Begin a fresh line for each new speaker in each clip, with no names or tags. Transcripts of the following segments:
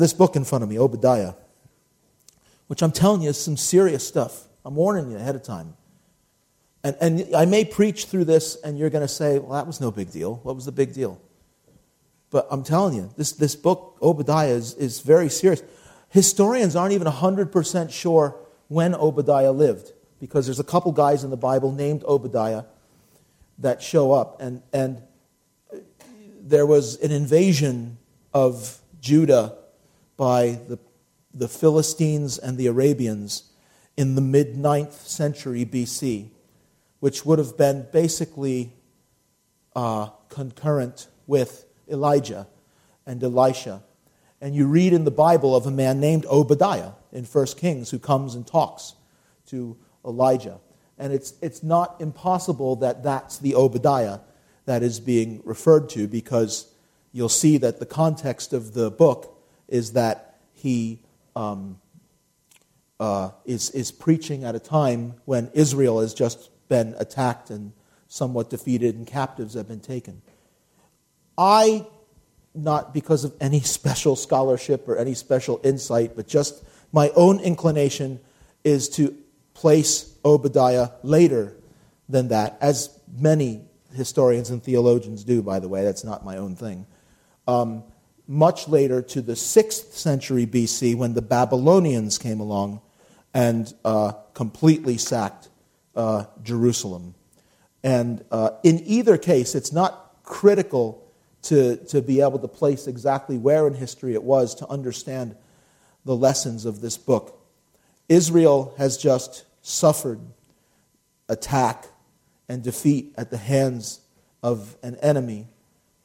this book in front of me, Obadiah, which I'm telling you is some serious stuff. I'm warning you ahead of time. And, and I may preach through this, and you're going to say, well, that was no big deal. What was the big deal? But I'm telling you, this, this book, Obadiah, is, is very serious. Historians aren't even 100% sure when Obadiah lived, because there's a couple guys in the Bible named Obadiah that show up. And, and there was an invasion of Judah by the, the Philistines and the Arabians in the mid 9th century BC, which would have been basically uh, concurrent with Elijah and Elisha. And you read in the Bible of a man named Obadiah in 1 Kings who comes and talks to Elijah. And it's, it's not impossible that that's the Obadiah that is being referred to because you'll see that the context of the book is that he um, uh, is, is preaching at a time when Israel has just been attacked and somewhat defeated and captives have been taken. I, not because of any special scholarship or any special insight, but just my own inclination is to place Obadiah later than that, as many historians and theologians do, by the way. That's not my own thing. Um, much later to the 6th century BC when the Babylonians came along and uh, completely sacked uh, Jerusalem. And uh, in either case, it's not critical to, to be able to place exactly where in history it was to understand the lessons of this book. Israel has just suffered attack and defeat at the hands of an enemy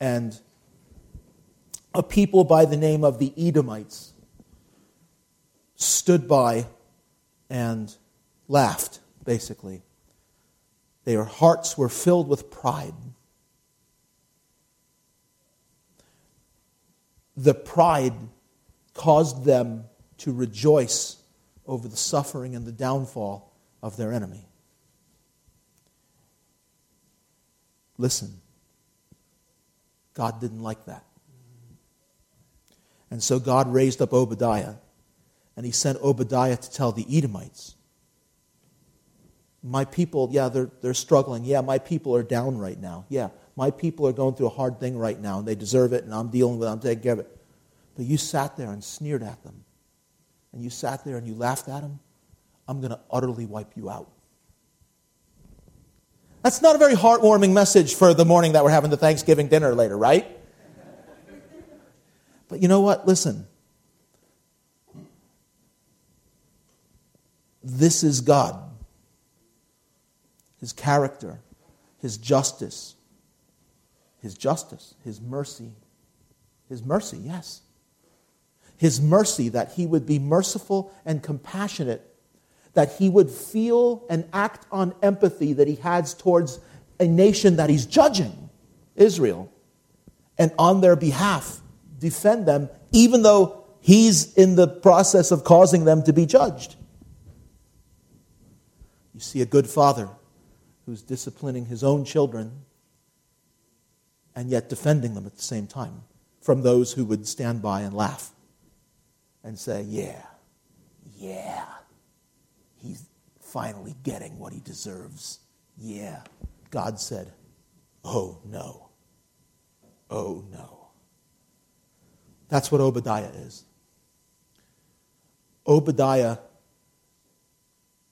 and a people by the name of the Edomites stood by and laughed, basically. Their hearts were filled with pride. The pride caused them to rejoice over the suffering and the downfall of their enemy. Listen, God didn't like that. And so God raised up Obadiah, and he sent Obadiah to tell the Edomites, My people, yeah, they're, they're struggling. Yeah, my people are down right now. Yeah, my people are going through a hard thing right now, and they deserve it, and I'm dealing with it, I'm taking care of it. But you sat there and sneered at them, and you sat there and you laughed at them. I'm going to utterly wipe you out. That's not a very heartwarming message for the morning that we're having the Thanksgiving dinner later, right? But you know what? Listen. This is God. His character, His justice, His justice, His mercy. His mercy, yes. His mercy that He would be merciful and compassionate, that He would feel and act on empathy that He has towards a nation that He's judging, Israel, and on their behalf defend them, even though he's in the process of causing them to be judged. You see a good father who's disciplining his own children and yet defending them at the same time from those who would stand by and laugh and say, Yeah, yeah, he's finally getting what he deserves. Yeah. God said, Oh no. Oh no. That's what Obadiah is. Obadiah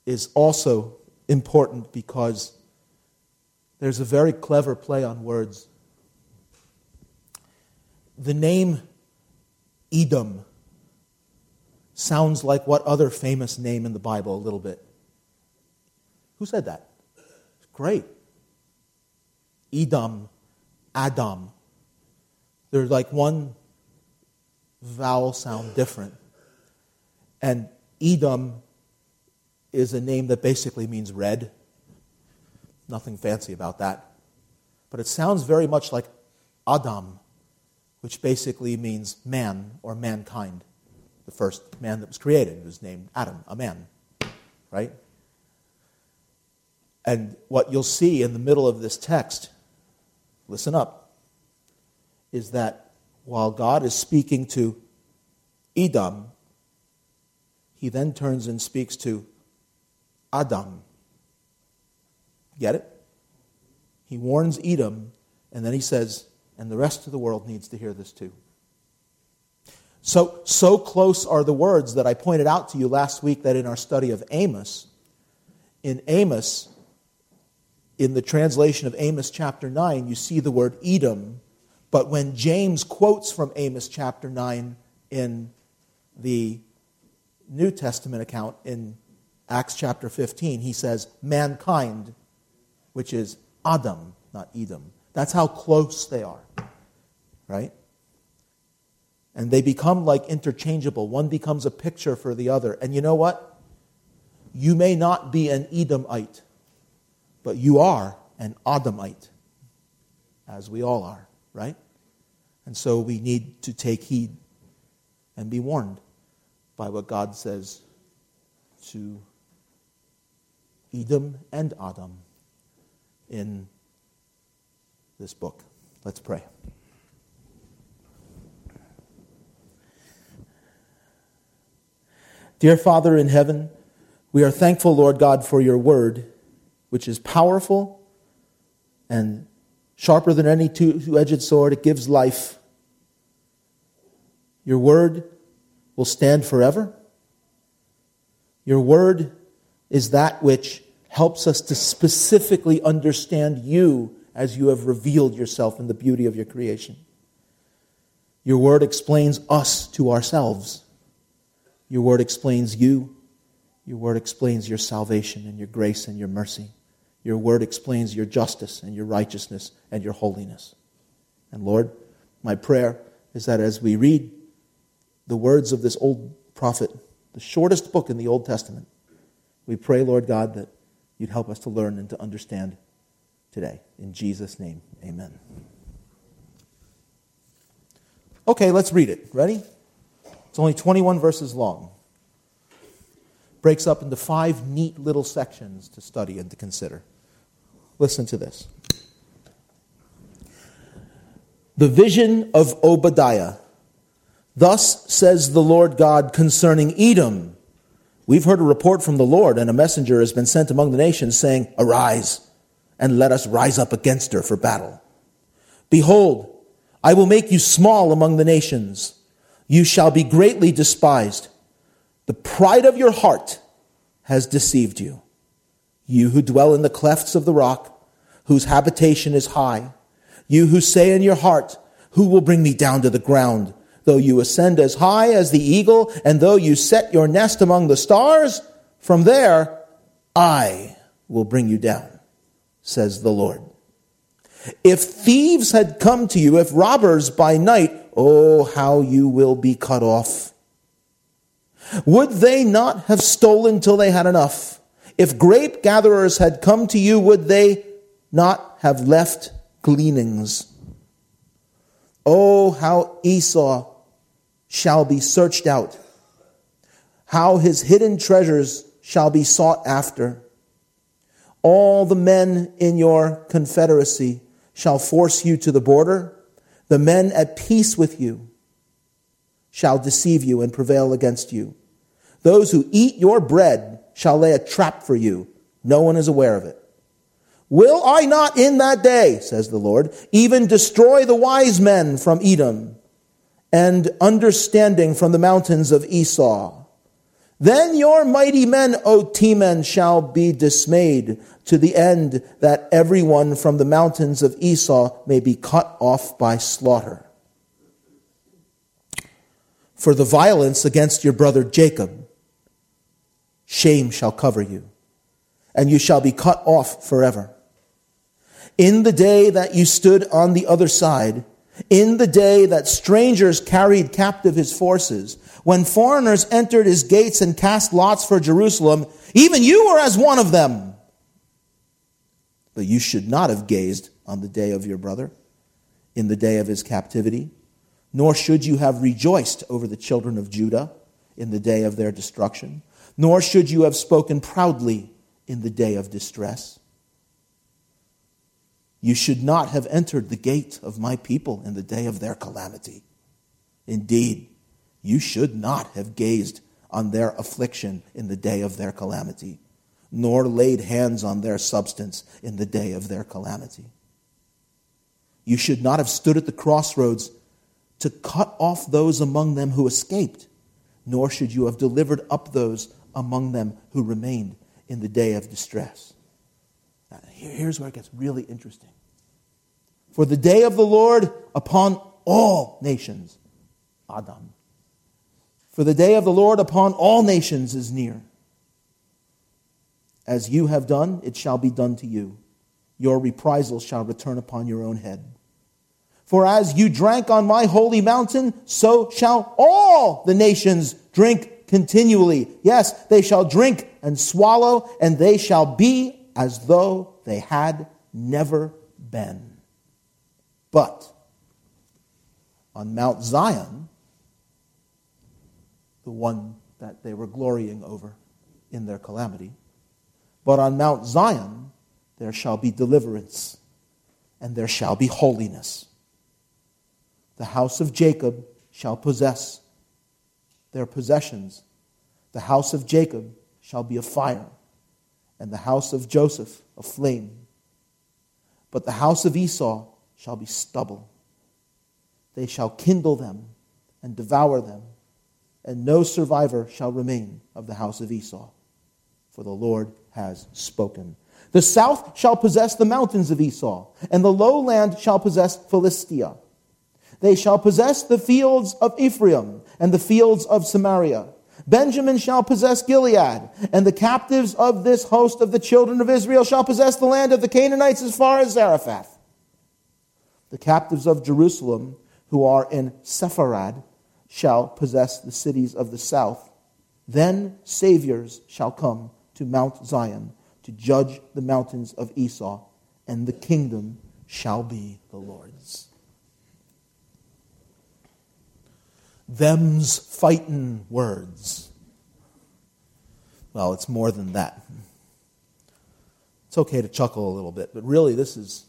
is also important because there's a very clever play on words. The name Edom sounds like what other famous name in the Bible a little bit? Who said that? Great. Edom, Adam. They're like one vowel sound different. And Edom is a name that basically means red. Nothing fancy about that. But it sounds very much like Adam, which basically means man or mankind. The first man that was created was named Adam, a man. Right? And what you'll see in the middle of this text, listen up, is that while God is speaking to Edom, he then turns and speaks to Adam. Get it? He warns Edom, and then he says, and the rest of the world needs to hear this too. So, so close are the words that I pointed out to you last week that in our study of Amos, in Amos, in the translation of Amos chapter 9, you see the word Edom. But when James quotes from Amos chapter 9 in the New Testament account in Acts chapter 15, he says, mankind, which is Adam, not Edom. That's how close they are, right? And they become like interchangeable. One becomes a picture for the other. And you know what? You may not be an Edomite but you are an Adamite, as we all are, right? And so we need to take heed and be warned by what God says to Edom and Adam in this book. Let's pray. Dear Father in heaven, we are thankful, Lord God, for your word which is powerful and sharper than any two edged sword. It gives life. Your word will stand forever. Your word is that which helps us to specifically understand you as you have revealed yourself in the beauty of your creation. Your word explains us to ourselves. Your word explains you. Your word explains your salvation and your grace and your mercy. Your word explains your justice and your righteousness and your holiness. And Lord, my prayer is that as we read the words of this old prophet, the shortest book in the Old Testament, we pray, Lord God, that you'd help us to learn and to understand today. In Jesus' name, amen. Okay, let's read it. Ready? It's only 21 verses long. Breaks up into five neat little sections to study and to consider. Listen to this. The vision of Obadiah. Thus says the Lord God concerning Edom. We've heard a report from the Lord, and a messenger has been sent among the nations, saying, Arise, and let us rise up against her for battle. Behold, I will make you small among the nations. You shall be greatly despised. The pride of your heart has deceived you you who dwell in the clefts of the rock, whose habitation is high, you who say in your heart, Who will bring me down to the ground? Though you ascend as high as the eagle, and though you set your nest among the stars, from there I will bring you down, says the Lord. If thieves had come to you, if robbers by night, oh, how you will be cut off. Would they not have stolen till they had enough? If grape gatherers had come to you, would they not have left gleanings? Oh, how Esau shall be searched out, how his hidden treasures shall be sought after. All the men in your confederacy shall force you to the border. The men at peace with you shall deceive you and prevail against you. Those who eat your bread shall lay a trap for you. No one is aware of it. Will I not in that day, says the Lord, even destroy the wise men from Edom and understanding from the mountains of Esau? Then your mighty men, O Teman, shall be dismayed to the end that everyone from the mountains of Esau may be cut off by slaughter. For the violence against your brother Jacob, shame shall cover you, and you shall be cut off forever. In the day that you stood on the other side, in the day that strangers carried captive his forces, when foreigners entered his gates and cast lots for Jerusalem, even you were as one of them. But you should not have gazed on the day of your brother, in the day of his captivity, nor should you have rejoiced over the children of Judah in the day of their destruction nor should you have spoken proudly in the day of distress. You should not have entered the gate of my people in the day of their calamity. Indeed, You should not have gazed on their affliction in the day of their calamity, nor laid hands on their substance in the day of their calamity. You should not have stood at the crossroads to cut off those among them who escaped, nor should you have delivered up those among them who remained in the day of distress. Here's where it gets really interesting. For the day of the Lord upon all nations, Adam. For the day of the Lord upon all nations is near. As you have done, it shall be done to you. Your reprisals shall return upon your own head. For as you drank on my holy mountain, so shall all the nations drink continually. Yes, they shall drink and swallow, and they shall be as though they had never been. But on Mount Zion, the one that they were glorying over in their calamity, but on Mount Zion there shall be deliverance, and there shall be holiness the house of Jacob shall possess their possessions. The house of Jacob shall be a fire, and the house of Joseph a flame. But the house of Esau shall be stubble. They shall kindle them and devour them, and no survivor shall remain of the house of Esau, for the Lord has spoken. The south shall possess the mountains of Esau, and the lowland shall possess Philistia. They shall possess the fields of Ephraim and the fields of Samaria. Benjamin shall possess Gilead, and the captives of this host of the children of Israel shall possess the land of the Canaanites as far as Zarephath. The captives of Jerusalem, who are in Sepharad, shall possess the cities of the south. Then saviors shall come to Mount Zion to judge the mountains of Esau, and the kingdom shall be the Lord's. Them's fightin' words. Well, it's more than that. It's okay to chuckle a little bit, but really this is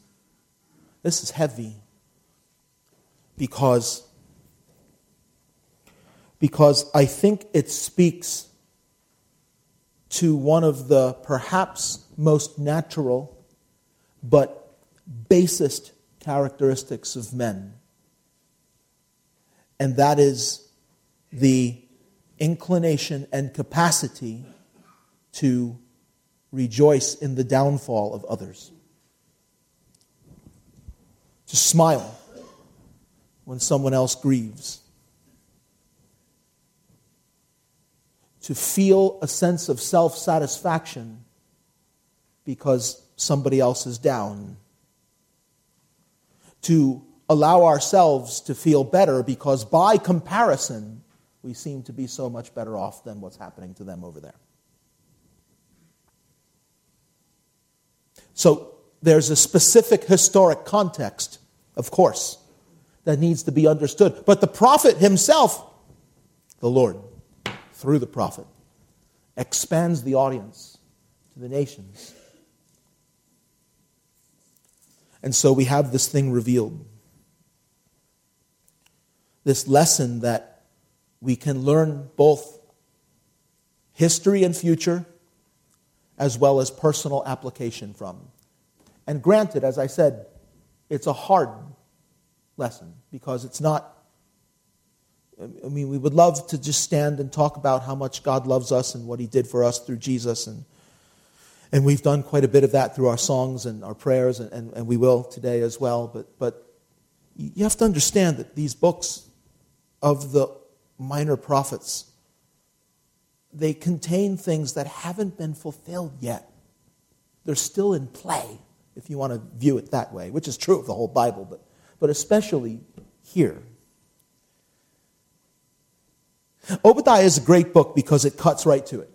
this is heavy because because I think it speaks to one of the perhaps most natural but basest characteristics of men and that is the inclination and capacity to rejoice in the downfall of others, to smile when someone else grieves, to feel a sense of self satisfaction because somebody else is down, to allow ourselves to feel better because by comparison, we seem to be so much better off than what's happening to them over there. So there's a specific historic context, of course, that needs to be understood. But the prophet himself, the Lord, through the prophet, expands the audience to the nations. And so we have this thing revealed this lesson that we can learn both history and future as well as personal application from. And granted, as I said, it's a hard lesson because it's not. I mean, we would love to just stand and talk about how much God loves us and what He did for us through Jesus. And, and we've done quite a bit of that through our songs and our prayers, and, and, and we will today as well. But, but you have to understand that these books of the minor prophets, they contain things that haven't been fulfilled yet. They're still in play, if you want to view it that way, which is true of the whole Bible, but, but especially here. Obadiah is a great book because it cuts right to it,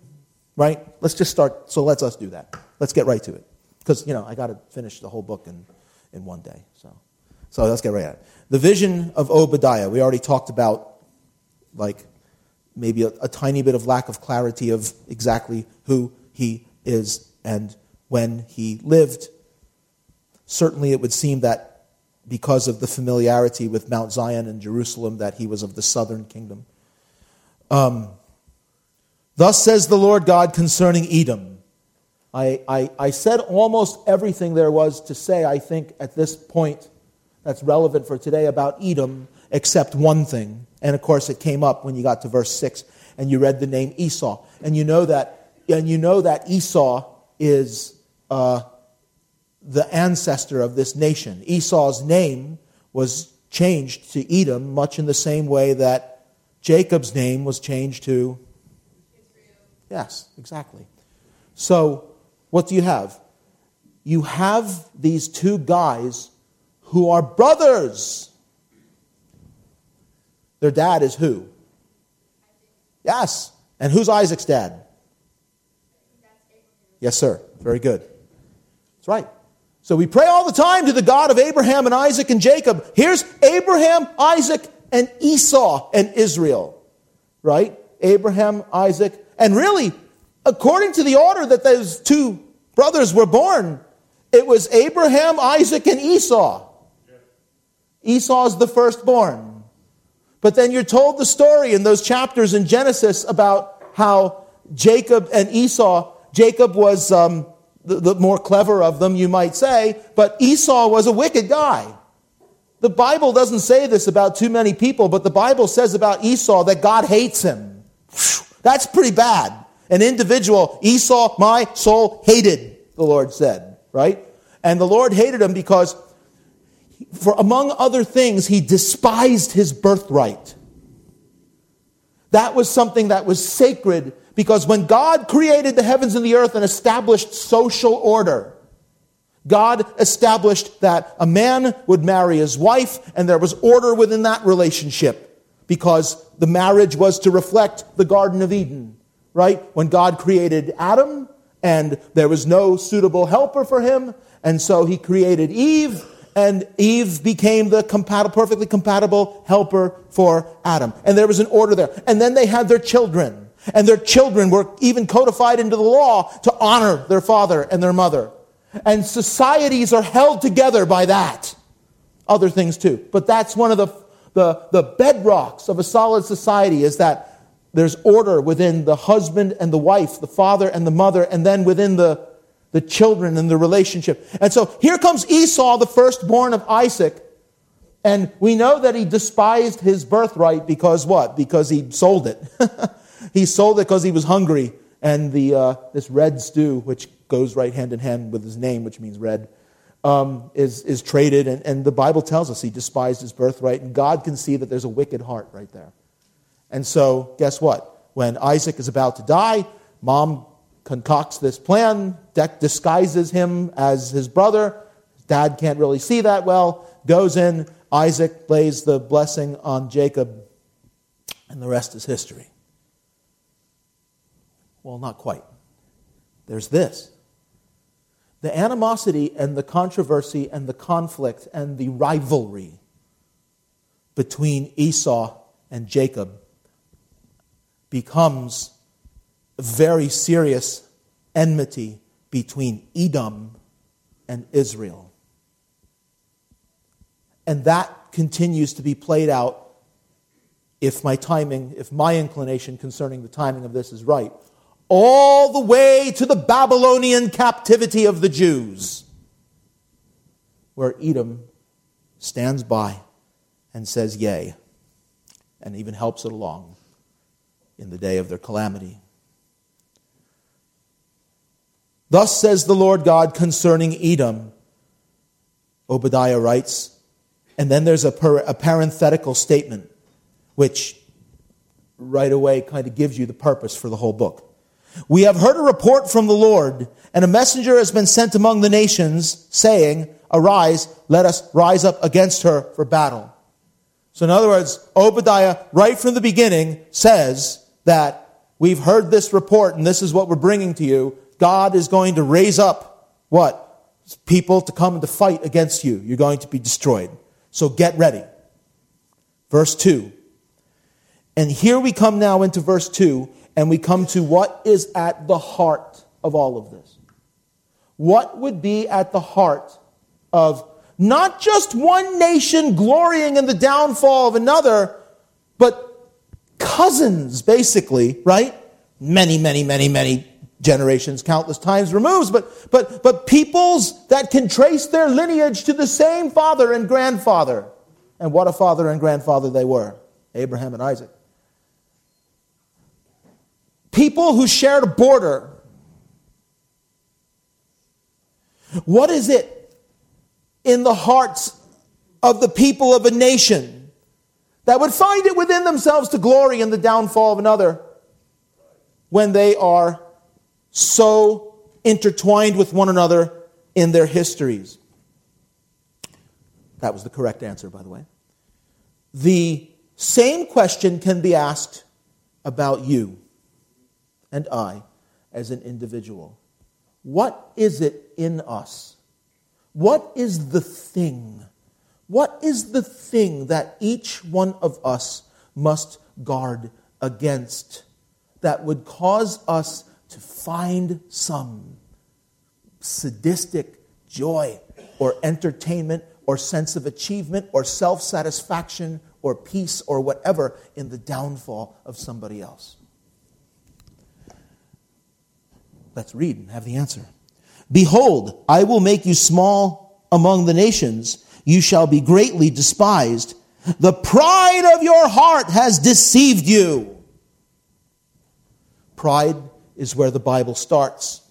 right? Let's just start. So let's us do that. Let's get right to it. Because, you know, I got to finish the whole book in, in one day. So. So let's get right at it. The vision of Obadiah, we already talked about, like maybe a, a tiny bit of lack of clarity of exactly who he is and when he lived. Certainly, it would seem that because of the familiarity with Mount Zion and Jerusalem, that he was of the southern kingdom. Um, Thus says the Lord God concerning Edom. I, I, I said almost everything there was to say, I think, at this point that's relevant for today about Edom, except one thing. And of course, it came up when you got to verse 6 and you read the name Esau. And you know that, and you know that Esau is uh, the ancestor of this nation. Esau's name was changed to Edom, much in the same way that Jacob's name was changed to Yes, exactly. So, what do you have? You have these two guys who are brothers. Their dad is who? Yes. And who's Isaac's dad? Yes, sir. Very good. That's right. So we pray all the time to the God of Abraham and Isaac and Jacob. Here's Abraham, Isaac, and Esau and Israel. Right? Abraham, Isaac, and really, according to the order that those two brothers were born, it was Abraham, Isaac, and Esau. Esau's the firstborn. But then you're told the story in those chapters in Genesis about how Jacob and Esau, Jacob was um, the, the more clever of them, you might say, but Esau was a wicked guy. The Bible doesn't say this about too many people, but the Bible says about Esau that God hates him. That's pretty bad. An individual, Esau, my soul hated, the Lord said, right? And the Lord hated him because, for among other things, he despised his birthright. That was something that was sacred because when God created the heavens and the earth and established social order, God established that a man would marry his wife and there was order within that relationship because the marriage was to reflect the Garden of Eden, right? When God created Adam and there was no suitable helper for him, and so he created Eve, and Eve became the compatible, perfectly compatible helper for Adam. And there was an order there. And then they had their children, and their children were even codified into the law to honor their father and their mother. And societies are held together by that. Other things too. But that's one of the the, the bedrocks of a solid society is that there's order within the husband and the wife, the father and the mother, and then within the, the children and the relationship. And so here comes Esau, the firstborn of Isaac. And we know that he despised his birthright because what? Because he sold it. he sold it because he was hungry. And the, uh, this red stew, which goes right hand in hand with his name, which means red, um, is, is traded. And, and the Bible tells us he despised his birthright. And God can see that there's a wicked heart right there. And so, guess what? When Isaac is about to die, mom concocts this plan, disguises him as his brother. Dad can't really see that well, goes in. Isaac lays the blessing on Jacob, and the rest is history. Well, not quite. There's this the animosity and the controversy and the conflict and the rivalry between Esau and Jacob becomes very serious enmity between Edom and Israel. And that continues to be played out if my timing, if my inclination concerning the timing of this is right, all the way to the Babylonian captivity of the Jews, where Edom stands by and says, Yea, and even helps it along in the day of their calamity. Thus says the Lord God concerning Edom, Obadiah writes, and then there's a, per, a parenthetical statement which right away kind of gives you the purpose for the whole book. We have heard a report from the Lord, and a messenger has been sent among the nations, saying, Arise, let us rise up against her for battle. So, in other words, Obadiah, right from the beginning, says that we've heard this report, and this is what we're bringing to you. God is going to raise up what? People to come to fight against you. You're going to be destroyed. So, get ready. Verse 2. And here we come now into verse 2 and we come to what is at the heart of all of this. What would be at the heart of not just one nation glorying in the downfall of another, but cousins, basically, right? Many, many, many, many generations, countless times removed, but, but, but peoples that can trace their lineage to the same father and grandfather. And what a father and grandfather they were Abraham and Isaac. People who shared a border. What is it in the hearts of the people of a nation that would find it within themselves to glory in the downfall of another when they are so intertwined with one another in their histories? That was the correct answer, by the way. The same question can be asked about you and I as an individual. What is it in us? What is the thing? What is the thing that each one of us must guard against that would cause us to find some sadistic joy or entertainment or sense of achievement or self satisfaction or peace or whatever in the downfall of somebody else? Let's read and have the answer. Behold, I will make you small among the nations. You shall be greatly despised. The pride of your heart has deceived you. Pride is where the Bible starts.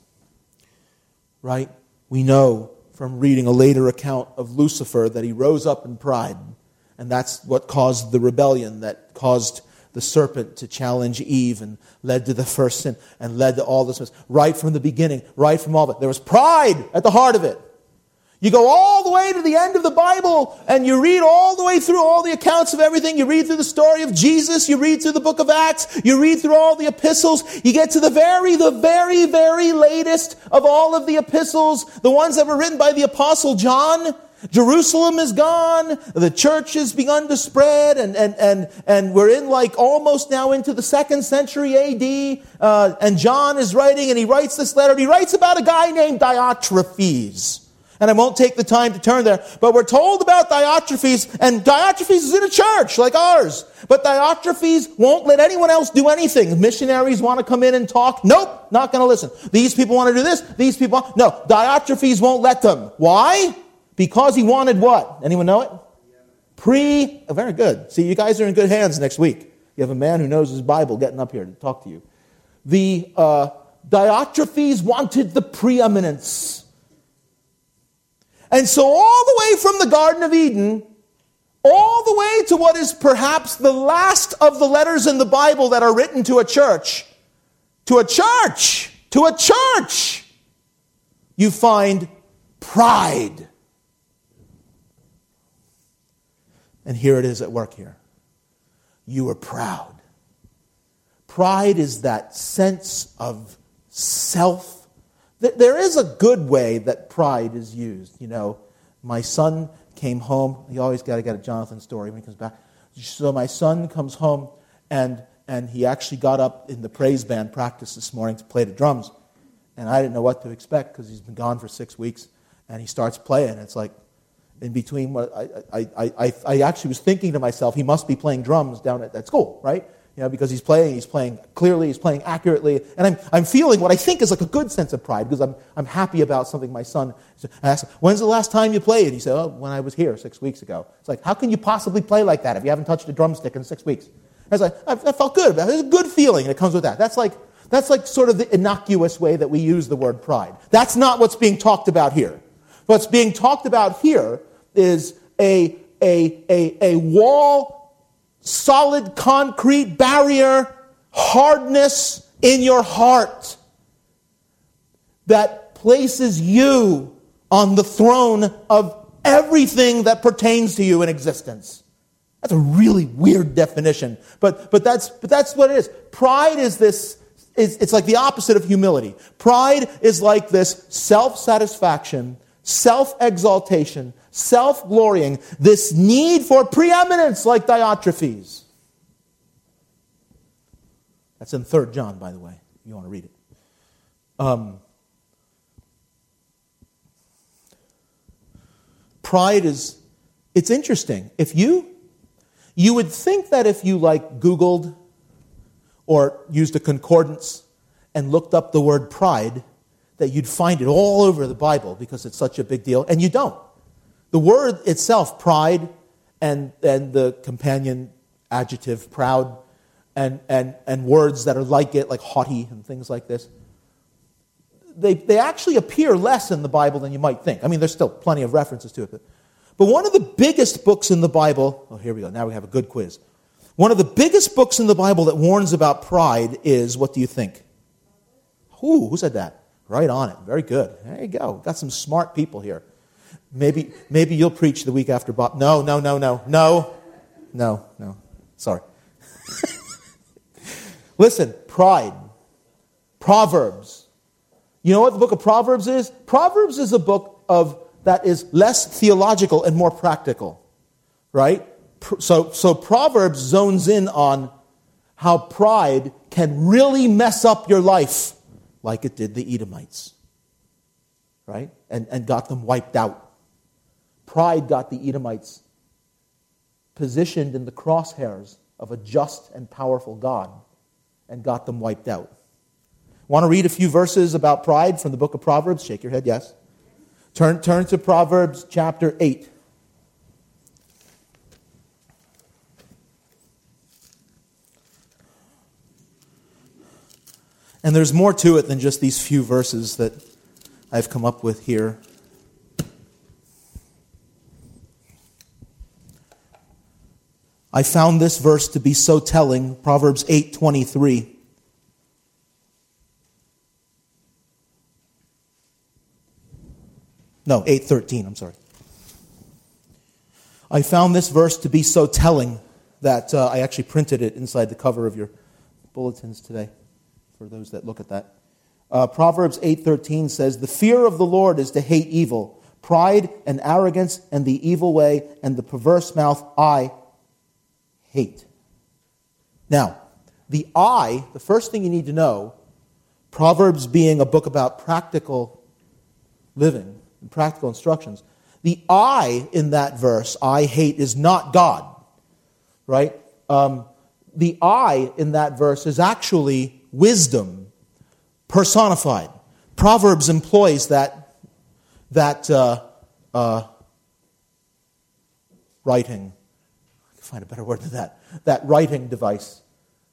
Right? We know from reading a later account of Lucifer that he rose up in pride. And that's what caused the rebellion that caused the serpent to challenge Eve and led to the first sin and led to all this. Right from the beginning, right from all of it. There was pride at the heart of it. You go all the way to the end of the Bible and you read all the way through all the accounts of everything. You read through the story of Jesus. You read through the book of Acts. You read through all the epistles. You get to the very, the very, very latest of all of the epistles, the ones that were written by the apostle John. Jerusalem is gone. The church has begun to spread, and, and, and, and we're in like almost now into the second century AD. Uh, and John is writing, and he writes this letter. He writes about a guy named Diotrephes. And I won't take the time to turn there, but we're told about Diotrephes, and Diotrephes is in a church like ours. But Diotrephes won't let anyone else do anything. Missionaries want to come in and talk. Nope, not going to listen. These people want to do this. These people, no. Diotrephes won't let them. Why? Because he wanted what? Anyone know it? Pre, oh, very good. See, you guys are in good hands next week. You have a man who knows his Bible getting up here to talk to you. The uh, Diotrephes wanted the preeminence. And so, all the way from the Garden of Eden, all the way to what is perhaps the last of the letters in the Bible that are written to a church, to a church, to a church, you find pride. And here it is at work here. You are proud. Pride is that sense of self. There is a good way that pride is used. You know, my son came home. You always got to get a Jonathan story when he comes back. So my son comes home, and, and he actually got up in the praise band practice this morning to play the drums. And I didn't know what to expect because he's been gone for six weeks. And he starts playing. It's like, in between what I, I, I, I actually was thinking to myself, he must be playing drums down at, at school, right? Know, because he's playing, he's playing clearly, he's playing accurately, and I'm, I'm feeling what I think is like a good sense of pride because I'm, I'm happy about something my son. Asked when's the last time you played? He said, oh, when I was here six weeks ago. It's like, how can you possibly play like that if you haven't touched a drumstick in six weeks? I was like, I, I felt good it. It's a good feeling that comes with that. That's like, that's like sort of the innocuous way that we use the word pride. That's not what's being talked about here. What's being talked about here is a, a, a, a wall, solid concrete barrier, hardness in your heart that places you on the throne of everything that pertains to you in existence. That's a really weird definition, but, but, that's, but that's what it is. Pride is this, it's, it's like the opposite of humility. Pride is like this self satisfaction, self exaltation, self glorying, this need for preeminence like Diotrephes. That's in 3 John, by the way, you want to read it. Um, pride is, it's interesting. If you, you would think that if you like Googled or used a concordance and looked up the word pride, that you'd find it all over the Bible because it's such a big deal, and you don't. The word itself, pride, and, and the companion adjective, proud, and, and, and words that are like it, like haughty and things like this, they, they actually appear less in the Bible than you might think. I mean, there's still plenty of references to it. But, but one of the biggest books in the Bible, oh, here we go, now we have a good quiz. One of the biggest books in the Bible that warns about pride is, what do you think? Who? Who said that? Right on it. Very good. There you go. Got some smart people here. Maybe, maybe you'll preach the week after Bob. No, no, no, no, no, no, no. Sorry. Listen, pride. Proverbs. You know what the book of Proverbs is? Proverbs is a book of that is less theological and more practical. Right? So, so Proverbs zones in on how pride can really mess up your life like it did the Edomites, right? And, and got them wiped out. Pride got the Edomites positioned in the crosshairs of a just and powerful God and got them wiped out. Want to read a few verses about pride from the book of Proverbs? Shake your head, yes. Turn, turn to Proverbs chapter 8. And there's more to it than just these few verses that I've come up with here. I found this verse to be so telling, Proverbs 8:23. No, 8:13, I'm sorry. I found this verse to be so telling that uh, I actually printed it inside the cover of your bulletins today for those that look at that. Uh, Proverbs 8:13 says, "The fear of the Lord is to hate evil, pride and arrogance and the evil way and the perverse mouth I hate." Now, the I, the first thing you need to know, Proverbs being a book about practical living and practical instructions, the I in that verse, I hate, is not God, right? Um, the I in that verse is actually wisdom personified. Proverbs employs that, that uh, uh, writing, find a better word than that, that writing device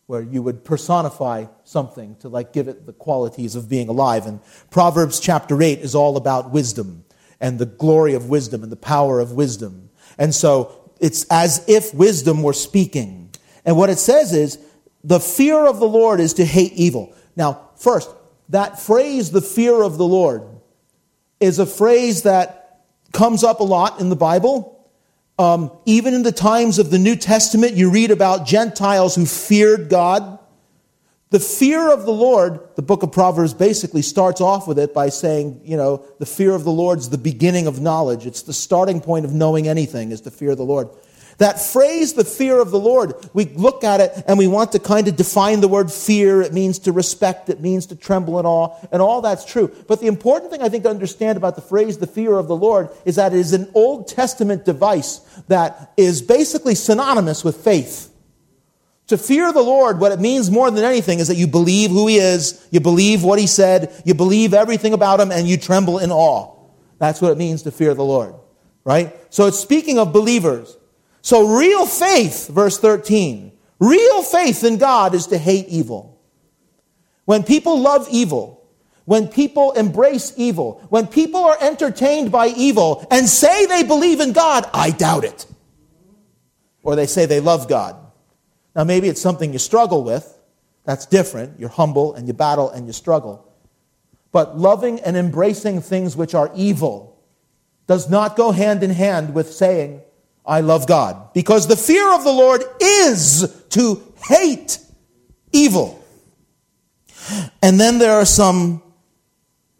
where you would personify something to like give it the qualities of being alive. And Proverbs chapter 8 is all about wisdom and the glory of wisdom and the power of wisdom. And so it's as if wisdom were speaking. And what it says is the fear of the Lord is to hate evil. Now, first, that phrase, the fear of the Lord, is a phrase that comes up a lot in the Bible. Um, even in the times of the New Testament, you read about Gentiles who feared God. The fear of the Lord, the book of Proverbs basically starts off with it by saying, you know, the fear of the Lord's the beginning of knowledge. It's the starting point of knowing anything, is the fear of the Lord. That phrase, the fear of the Lord, we look at it and we want to kind of define the word fear. It means to respect, it means to tremble and awe, and all that's true. But the important thing I think to understand about the phrase, the fear of the Lord, is that it is an Old Testament device that is basically synonymous with faith. To fear the Lord, what it means more than anything is that you believe who He is, you believe what He said, you believe everything about Him, and you tremble in awe. That's what it means to fear the Lord, right? So it's speaking of believers. So, real faith, verse 13, real faith in God is to hate evil. When people love evil, when people embrace evil, when people are entertained by evil and say they believe in God, I doubt it. Or they say they love God. Now, maybe it's something you struggle with. That's different. You're humble and you battle and you struggle. But loving and embracing things which are evil does not go hand in hand with saying, I love God. Because the fear of the Lord is to hate evil. And then there are some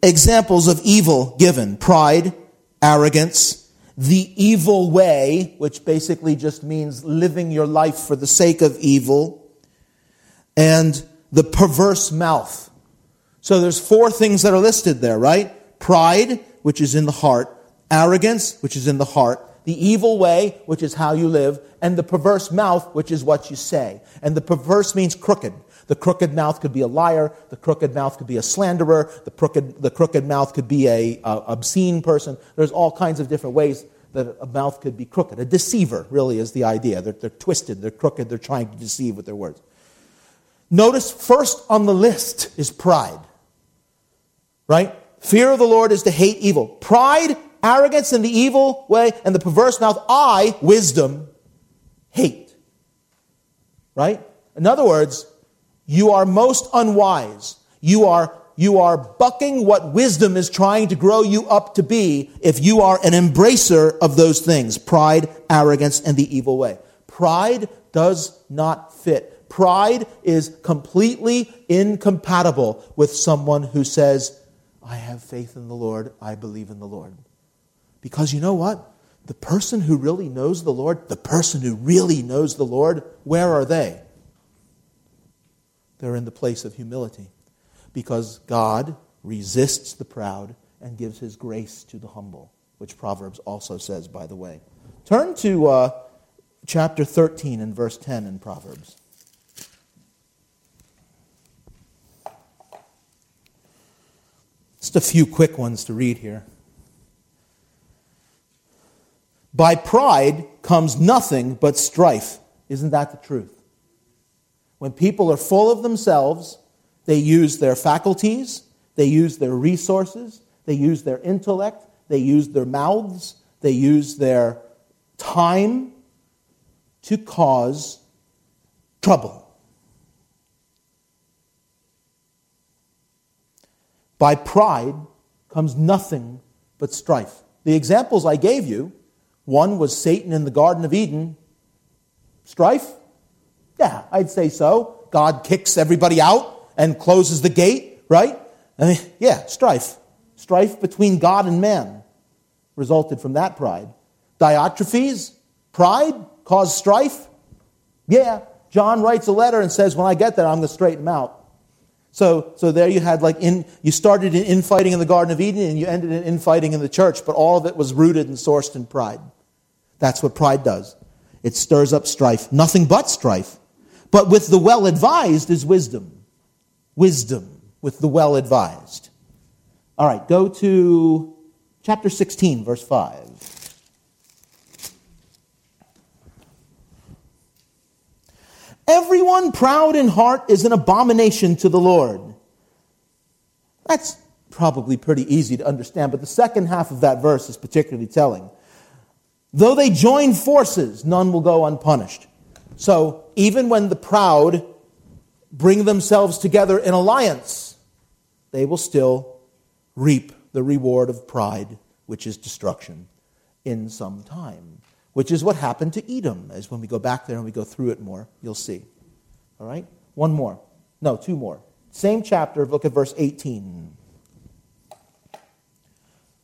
examples of evil given pride, arrogance, the evil way, which basically just means living your life for the sake of evil, and the perverse mouth. So there's four things that are listed there, right? Pride, which is in the heart, arrogance, which is in the heart, the evil way, which is how you live, and the perverse mouth, which is what you say. And the perverse means crooked. The crooked mouth could be a liar. The crooked mouth could be a slanderer. The crooked, the crooked mouth could be a, a obscene person. There's all kinds of different ways that a mouth could be crooked. A deceiver, really, is the idea. They're, they're twisted, they're crooked, they're trying to deceive with their words. Notice first on the list is pride. Right? Fear of the Lord is to hate evil. Pride, arrogance, and the evil way, and the perverse mouth, I, wisdom, hate. Right? In other words, you are most unwise. You are, you are bucking what wisdom is trying to grow you up to be if you are an embracer of those things pride, arrogance, and the evil way. Pride does not fit Pride is completely incompatible with someone who says, I have faith in the Lord, I believe in the Lord. Because you know what? The person who really knows the Lord, the person who really knows the Lord, where are they? They're in the place of humility. Because God resists the proud and gives his grace to the humble, which Proverbs also says, by the way. Turn to uh, chapter 13 and verse 10 in Proverbs. Just a few quick ones to read here. By pride comes nothing but strife. Isn't that the truth? When people are full of themselves, they use their faculties, they use their resources, they use their intellect, they use their mouths, they use their time to cause trouble. By pride comes nothing but strife. The examples I gave you one was Satan in the Garden of Eden. Strife? Yeah, I'd say so. God kicks everybody out and closes the gate, right? I mean, yeah, strife. Strife between God and man resulted from that pride. Diotrephes, pride caused strife? Yeah. John writes a letter and says, When I get there, I'm going to straighten them out. So, so there you had like in, you started in infighting in the Garden of Eden and you ended in infighting in the church, but all of it was rooted and sourced in pride. That's what pride does. It stirs up strife. Nothing but strife. But with the well advised is wisdom. Wisdom with the well advised. All right, go to chapter 16, verse 5. Everyone proud in heart is an abomination to the Lord. That's probably pretty easy to understand, but the second half of that verse is particularly telling. Though they join forces, none will go unpunished. So even when the proud bring themselves together in alliance, they will still reap the reward of pride, which is destruction, in some time which is what happened to Edom. As when we go back there and we go through it more, you'll see. All right? One more. No, two more. Same chapter, look at verse 18.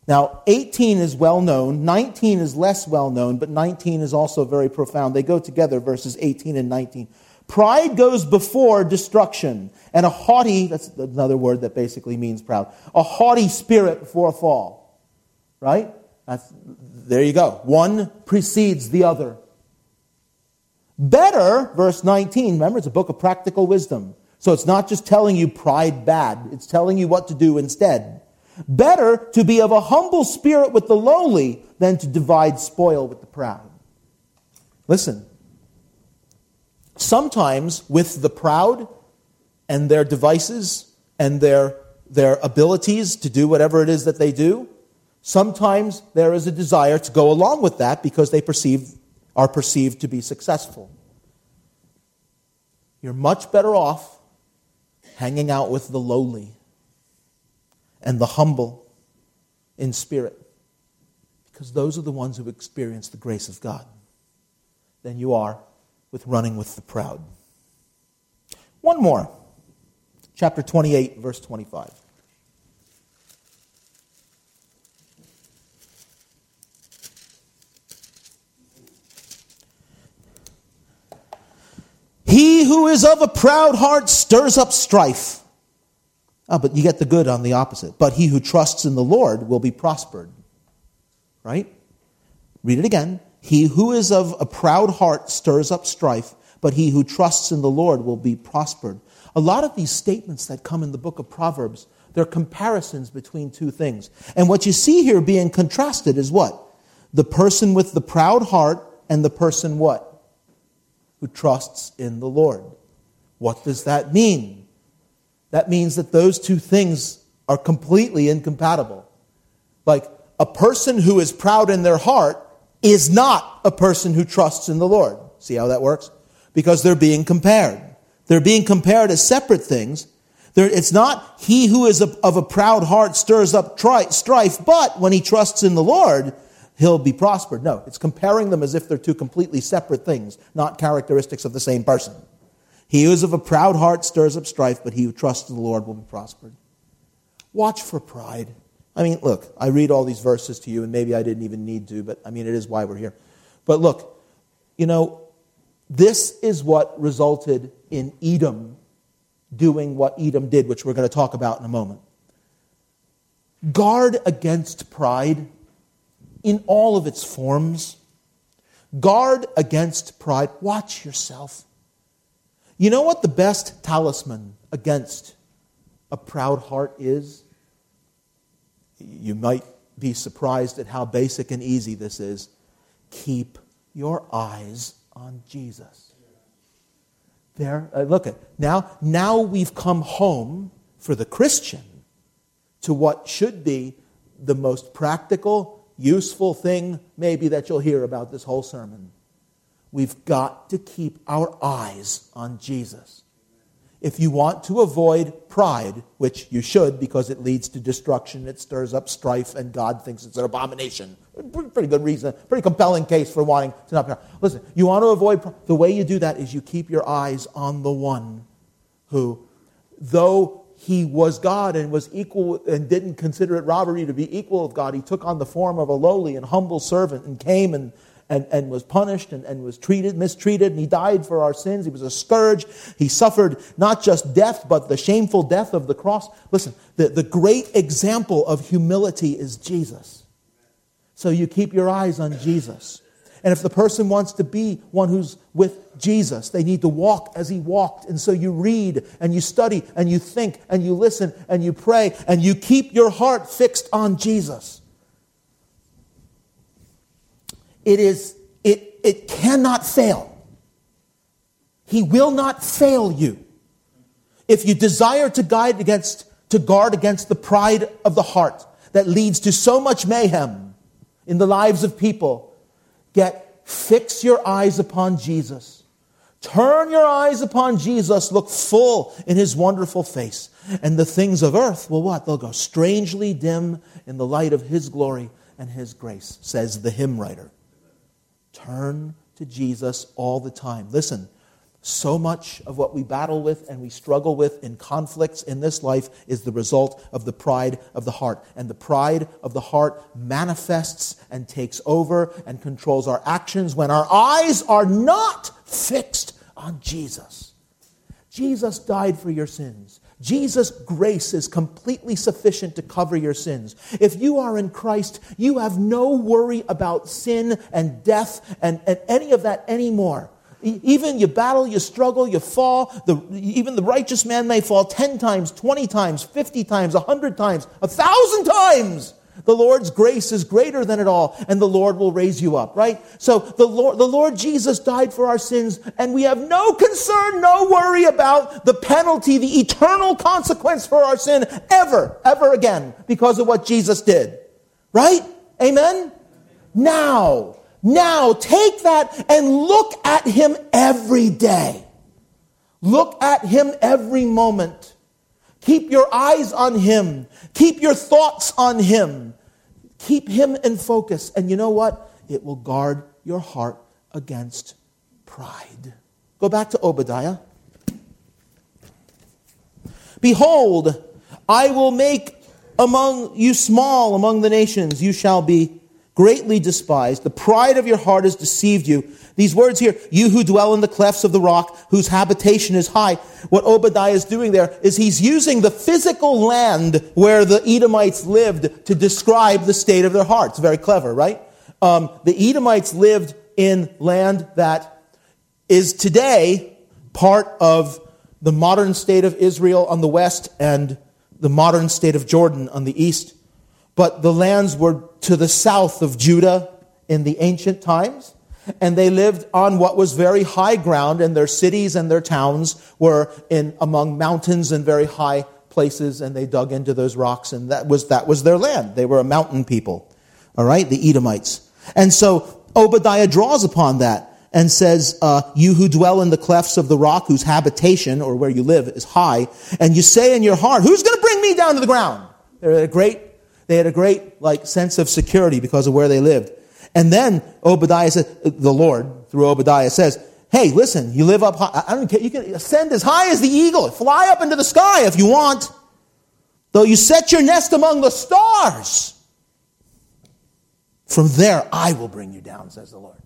Now, 18 is well known, 19 is less well known, but 19 is also very profound. They go together, verses 18 and 19. Pride goes before destruction, and a haughty, that's another word that basically means proud, a haughty spirit before a fall. Right? That's, there you go. One precedes the other. Better, verse 19, remember, it's a book of practical wisdom. So it's not just telling you pride bad, it's telling you what to do instead. Better to be of a humble spirit with the lowly than to divide spoil with the proud. Listen, sometimes with the proud and their devices and their, their abilities to do whatever it is that they do, Sometimes there is a desire to go along with that because they perceive, are perceived to be successful. You're much better off hanging out with the lowly and the humble in spirit because those are the ones who experience the grace of God than you are with running with the proud. One more. Chapter 28, verse 25. He who is of a proud heart stirs up strife. Oh, but you get the good on the opposite. But he who trusts in the Lord will be prospered. Right? Read it again. He who is of a proud heart stirs up strife, but he who trusts in the Lord will be prospered. A lot of these statements that come in the book of Proverbs, they're comparisons between two things. And what you see here being contrasted is what? The person with the proud heart and the person what? Who trusts in the Lord. What does that mean? That means that those two things are completely incompatible. Like a person who is proud in their heart is not a person who trusts in the Lord. See how that works? Because they're being compared. They're being compared as separate things. They're, it's not he who is a, of a proud heart stirs up tri- strife, but when he trusts in the Lord, he'll be prospered. No, it's comparing them as if they're two completely separate things, not characteristics of the same person. He who is of a proud heart stirs up strife, but he who trusts in the Lord will be prospered. Watch for pride. I mean, look, I read all these verses to you, and maybe I didn't even need to, but I mean, it is why we're here. But look, you know, this is what resulted in Edom doing what Edom did, which we're going to talk about in a moment. Guard against pride in all of its forms. Guard against pride. Watch yourself. You know what the best talisman against a proud heart is? You might be surprised at how basic and easy this is. Keep your eyes on Jesus. There, uh, look at now. Now we've come home for the Christian to what should be the most practical, useful thing, maybe that you'll hear about this whole sermon. We've got to keep our eyes on Jesus. If you want to avoid pride, which you should because it leads to destruction, it stirs up strife, and God thinks it's an abomination. Pretty good reason, pretty compelling case for wanting to not. Listen, you want to avoid the way you do that is you keep your eyes on the one who, though he was God and was equal and didn't consider it robbery to be equal with God, he took on the form of a lowly and humble servant and came and and, and was punished and, and was treated, mistreated, and he died for our sins. He was a scourge. He suffered not just death, but the shameful death of the cross. Listen, the, the great example of humility is Jesus. So you keep your eyes on Jesus. And if the person wants to be one who's with Jesus, they need to walk as he walked. And so you read and you study and you think and you listen and you pray and you keep your heart fixed on Jesus it is it, it cannot fail. He will not fail you. If you desire to guide against to guard against the pride of the heart that leads to so much mayhem in the lives of people, get fix your eyes upon Jesus. Turn your eyes upon Jesus, look full in his wonderful face, and the things of earth will what? They'll go strangely dim in the light of his glory and his grace, says the hymn writer. Turn to Jesus all the time. Listen, so much of what we battle with and we struggle with in conflicts in this life is the result of the pride of the heart. And the pride of the heart manifests and takes over and controls our actions when our eyes are not fixed on Jesus. Jesus died for your sins. Jesus' grace is completely sufficient to cover your sins. If you are in Christ, you have no worry about sin and death and, and any of that anymore. Even you battle, you struggle, you fall. The, even the righteous man may fall 10 times, 20 times, 50 times, 100 times, a thousand times. The Lord's grace is greater than it all, and the Lord will raise you up, right? So the Lord, the Lord Jesus died for our sins, and we have no concern, no worry about the penalty, the eternal consequence for our sin ever, ever again, because of what Jesus did. Right? Amen? Now, now take that and look at Him every day. Look at Him every moment. Keep your eyes on Him. Keep your thoughts on Him. Keep Him in focus. And you know what? It will guard your heart against pride. Go back to Obadiah. Behold, I will make among you small among the nations. You shall be greatly despised. The pride of your heart has deceived you. These words here, you who dwell in the clefts of the rock, whose habitation is high. What Obadiah is doing there is he's using the physical land where the Edomites lived to describe the state of their hearts. Very clever, right? Um, the Edomites lived in land that is today part of the modern state of Israel on the west and the modern state of Jordan on the east. But the lands were to the south of Judah in the ancient times. And they lived on what was very high ground, and their cities and their towns were in among mountains and very high places, and they dug into those rocks, and that was, that was their land. They were a mountain people. All right, the Edomites. And so Obadiah draws upon that and says, uh, You who dwell in the clefts of the rock, whose habitation or where you live is high, and you say in your heart, Who's going to bring me down to the ground? They had a great, they had a great like sense of security because of where they lived. And then Obadiah says, the Lord through Obadiah says, Hey, listen, you live up high. I don't care. You can ascend as high as the eagle. Fly up into the sky if you want. Though you set your nest among the stars. From there I will bring you down, says the Lord.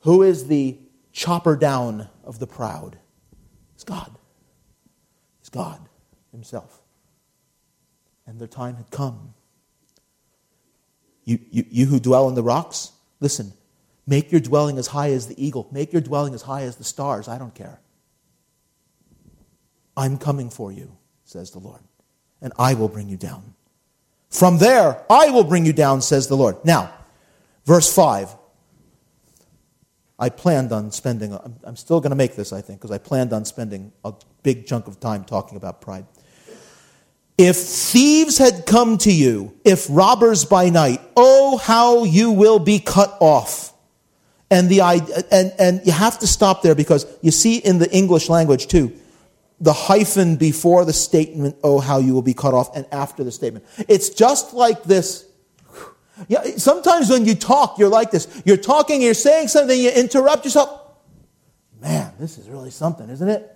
Who is the chopper down of the proud? It's God. It's God Himself. And their time had come. You, you, you who dwell in the rocks, listen, make your dwelling as high as the eagle, make your dwelling as high as the stars. I don't care. I'm coming for you, says the Lord, and I will bring you down. From there, I will bring you down, says the Lord. Now, verse 5. I planned on spending, I'm still going to make this, I think, because I planned on spending a big chunk of time talking about pride. If thieves had come to you, if robbers by night, oh, how you will be cut off. And, the, and, and you have to stop there because you see in the English language too, the hyphen before the statement, oh, how you will be cut off, and after the statement. It's just like this. Yeah, sometimes when you talk, you're like this. You're talking, you're saying something, you interrupt yourself. Man, this is really something, isn't it?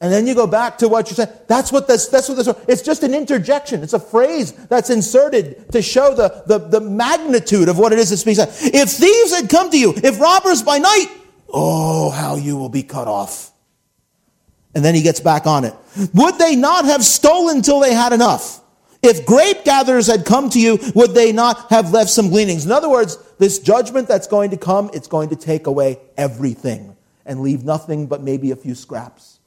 And then you go back to what you said. That's what this, that's what this, it's just an interjection. It's a phrase that's inserted to show the, the, the magnitude of what it is that speaks. If thieves had come to you, if robbers by night, oh, how you will be cut off. And then he gets back on it. Would they not have stolen till they had enough? If grape gatherers had come to you, would they not have left some gleanings? In other words, this judgment that's going to come, it's going to take away everything and leave nothing but maybe a few scraps.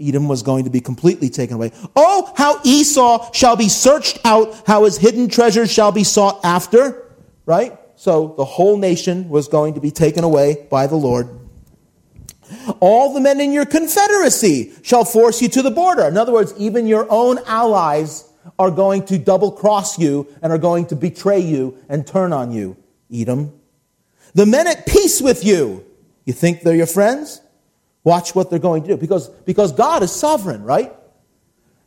Edom was going to be completely taken away. Oh, how Esau shall be searched out, how his hidden treasures shall be sought after. Right? So the whole nation was going to be taken away by the Lord. All the men in your confederacy shall force you to the border. In other words, even your own allies are going to double cross you and are going to betray you and turn on you, Edom. The men at peace with you, you think they're your friends? Watch what they're going to do. Because, because God is sovereign, right?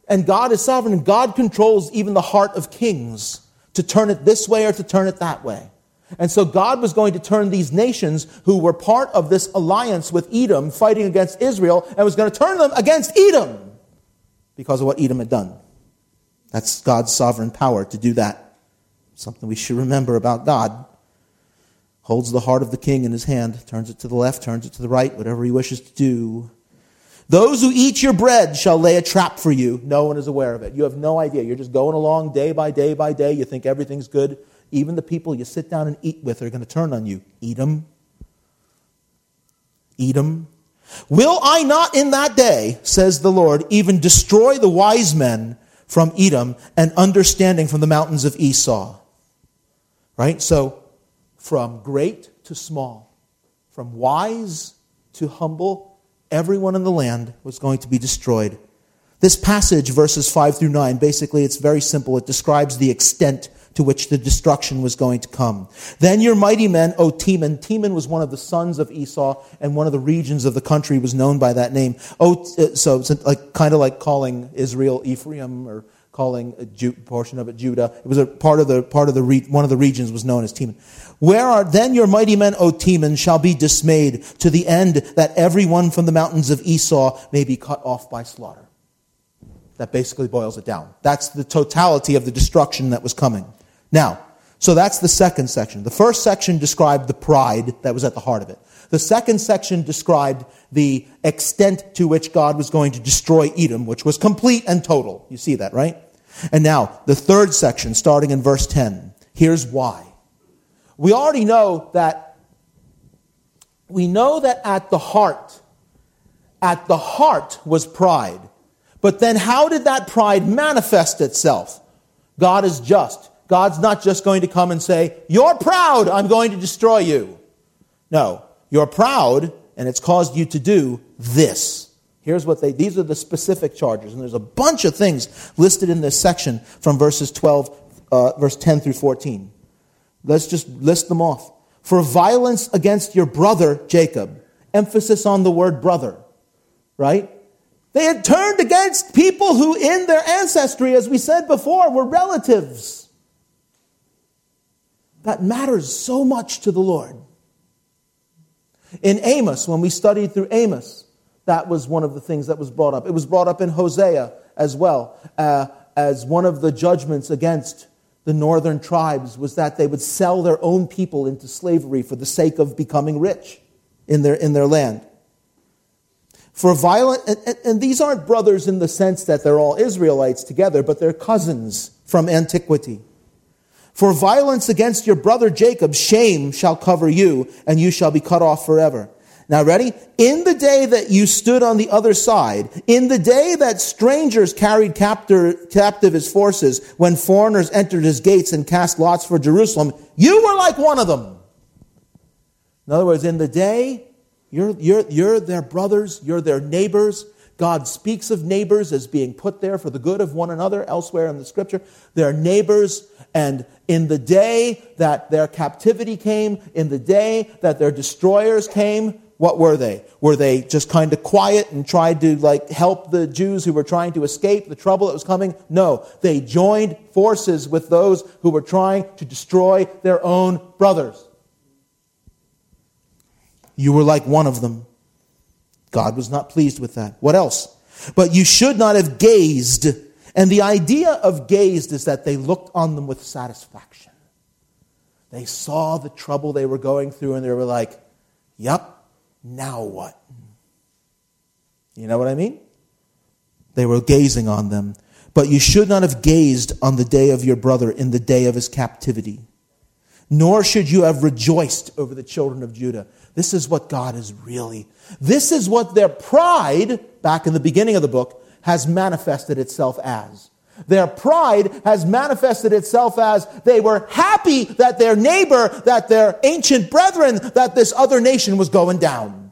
And God is sovereign, and God controls even the heart of kings to turn it this way or to turn it that way. And so God was going to turn these nations who were part of this alliance with Edom fighting against Israel and was going to turn them against Edom because of what Edom had done. That's God's sovereign power to do that. Something we should remember about God. Holds the heart of the king in his hand, turns it to the left, turns it to the right, whatever he wishes to do. Those who eat your bread shall lay a trap for you. No one is aware of it. You have no idea. You're just going along day by day by day. You think everything's good. Even the people you sit down and eat with are going to turn on you. Eat them. Eat them. Will I not in that day, says the Lord, even destroy the wise men from Edom and understanding from the mountains of Esau? Right? So, from great to small, from wise to humble, everyone in the land was going to be destroyed. This passage, verses 5 through 9, basically it's very simple. It describes the extent to which the destruction was going to come. Then your mighty men, O Teman. Teman was one of the sons of Esau, and one of the regions of the country was known by that name. Oh, so it's like, kind of like calling Israel Ephraim or calling a portion of it Judah. It was a part of the part of the re- one of the regions was known as Teman. Where are then your mighty men, O Teman, shall be dismayed to the end that every one from the mountains of Esau may be cut off by slaughter. That basically boils it down. That's the totality of the destruction that was coming. Now, so that's the second section. The first section described the pride that was at the heart of it. The second section described the extent to which God was going to destroy Edom, which was complete and total. You see that, right? And now, the third section, starting in verse 10. Here's why. We already know that we know that at the heart at the heart was pride. But then how did that pride manifest itself? God is just. God's not just going to come and say, You're proud, I'm going to destroy you. No, you're proud, and it's caused you to do this. Here's what they, these are the specific charges. And there's a bunch of things listed in this section from verses 12, uh, verse 10 through 14. Let's just list them off. For violence against your brother, Jacob. Emphasis on the word brother, right? They had turned against people who, in their ancestry, as we said before, were relatives. That matters so much to the Lord. In Amos, when we studied through Amos, that was one of the things that was brought up. It was brought up in Hosea as well, uh, as one of the judgments against the northern tribes was that they would sell their own people into slavery for the sake of becoming rich in their, in their land. For violent, and, and, and these aren't brothers in the sense that they're all Israelites together, but they're cousins from antiquity. For violence against your brother Jacob, shame shall cover you, and you shall be cut off forever. Now, ready? In the day that you stood on the other side, in the day that strangers carried captive, captive his forces, when foreigners entered his gates and cast lots for Jerusalem, you were like one of them. In other words, in the day, you're, you're, you're their brothers, you're their neighbors. God speaks of neighbors as being put there for the good of one another elsewhere in the scripture. They're neighbors, and in the day that their captivity came, in the day that their destroyers came, what were they? Were they just kind of quiet and tried to like help the Jews who were trying to escape the trouble that was coming? No. They joined forces with those who were trying to destroy their own brothers. You were like one of them. God was not pleased with that. What else? But you should not have gazed. And the idea of gazed is that they looked on them with satisfaction. They saw the trouble they were going through and they were like, Yep, now what? You know what I mean? They were gazing on them. But you should not have gazed on the day of your brother in the day of his captivity. Nor should you have rejoiced over the children of Judah. This is what God is really. This is what their pride, back in the beginning of the book, has manifested itself as. Their pride has manifested itself as they were happy that their neighbor, that their ancient brethren, that this other nation was going down.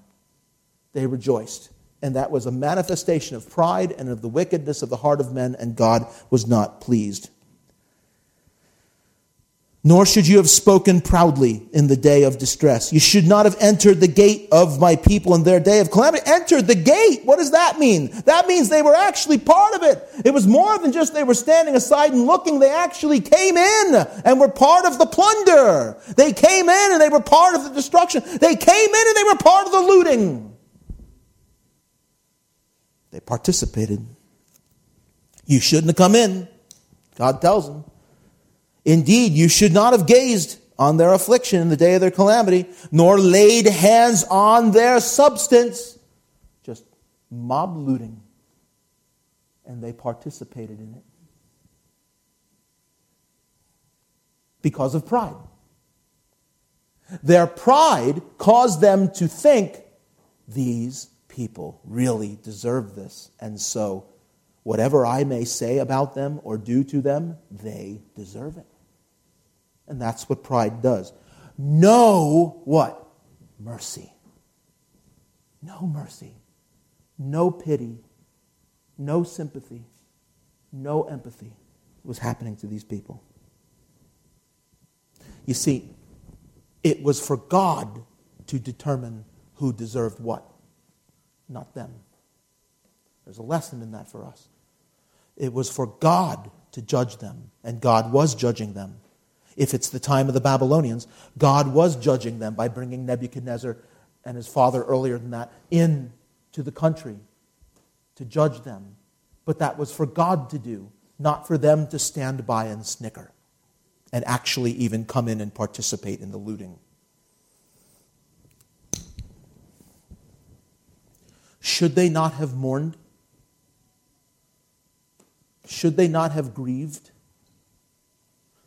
They rejoiced. And that was a manifestation of pride and of the wickedness of the heart of men, and God was not pleased. Nor should you have spoken proudly in the day of distress. You should not have entered the gate of my people in their day of calamity. Entered the gate. What does that mean? That means they were actually part of it. It was more than just they were standing aside and looking. They actually came in and were part of the plunder. They came in and they were part of the destruction. They came in and they were part of the looting. They participated. You shouldn't have come in. God tells them. Indeed, you should not have gazed on their affliction in the day of their calamity, nor laid hands on their substance. Just mob looting. And they participated in it. Because of pride. Their pride caused them to think these people really deserve this. And so, whatever I may say about them or do to them, they deserve it. And that's what pride does. No what? Mercy. No mercy. No pity. No sympathy. No empathy was happening to these people. You see, it was for God to determine who deserved what, not them. There's a lesson in that for us. It was for God to judge them, and God was judging them if it's the time of the Babylonians, God was judging them by bringing Nebuchadnezzar and his father earlier than that in to the country to judge them. But that was for God to do, not for them to stand by and snicker and actually even come in and participate in the looting. Should they not have mourned? Should they not have grieved?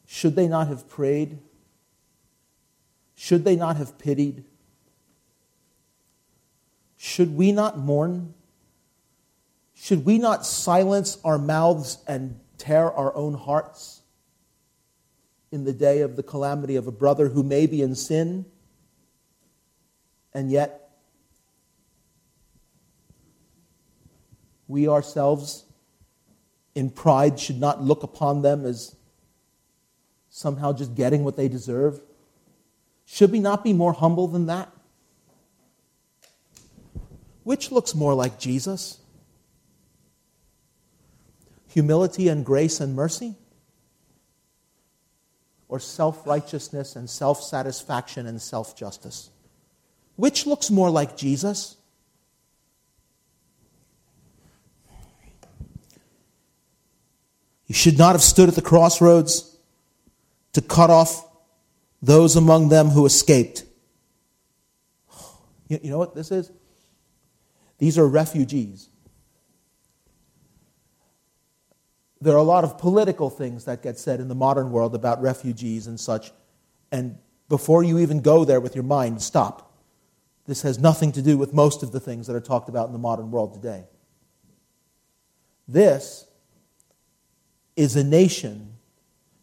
Should they not have prayed? Should they not have pitied? should we not mourn? Should we not silence our mouths and tear our own hearts in the day of the calamity of a brother who may be in sin and yet we ourselves in pride should not look upon them as somehow just getting what they deserve? Should we not be more humble than that? Which looks more like Jesus? Humility and grace and mercy? Or self righteousness and self satisfaction and self justice? Which looks more like Jesus? You should not have stood at the crossroads to cut off those among them who escaped. You know what this is? These are refugees. There are a lot of political things that get said in the modern world about refugees and such. And before you even go there with your mind, stop. This has nothing to do with most of the things that are talked about in the modern world today. This is a nation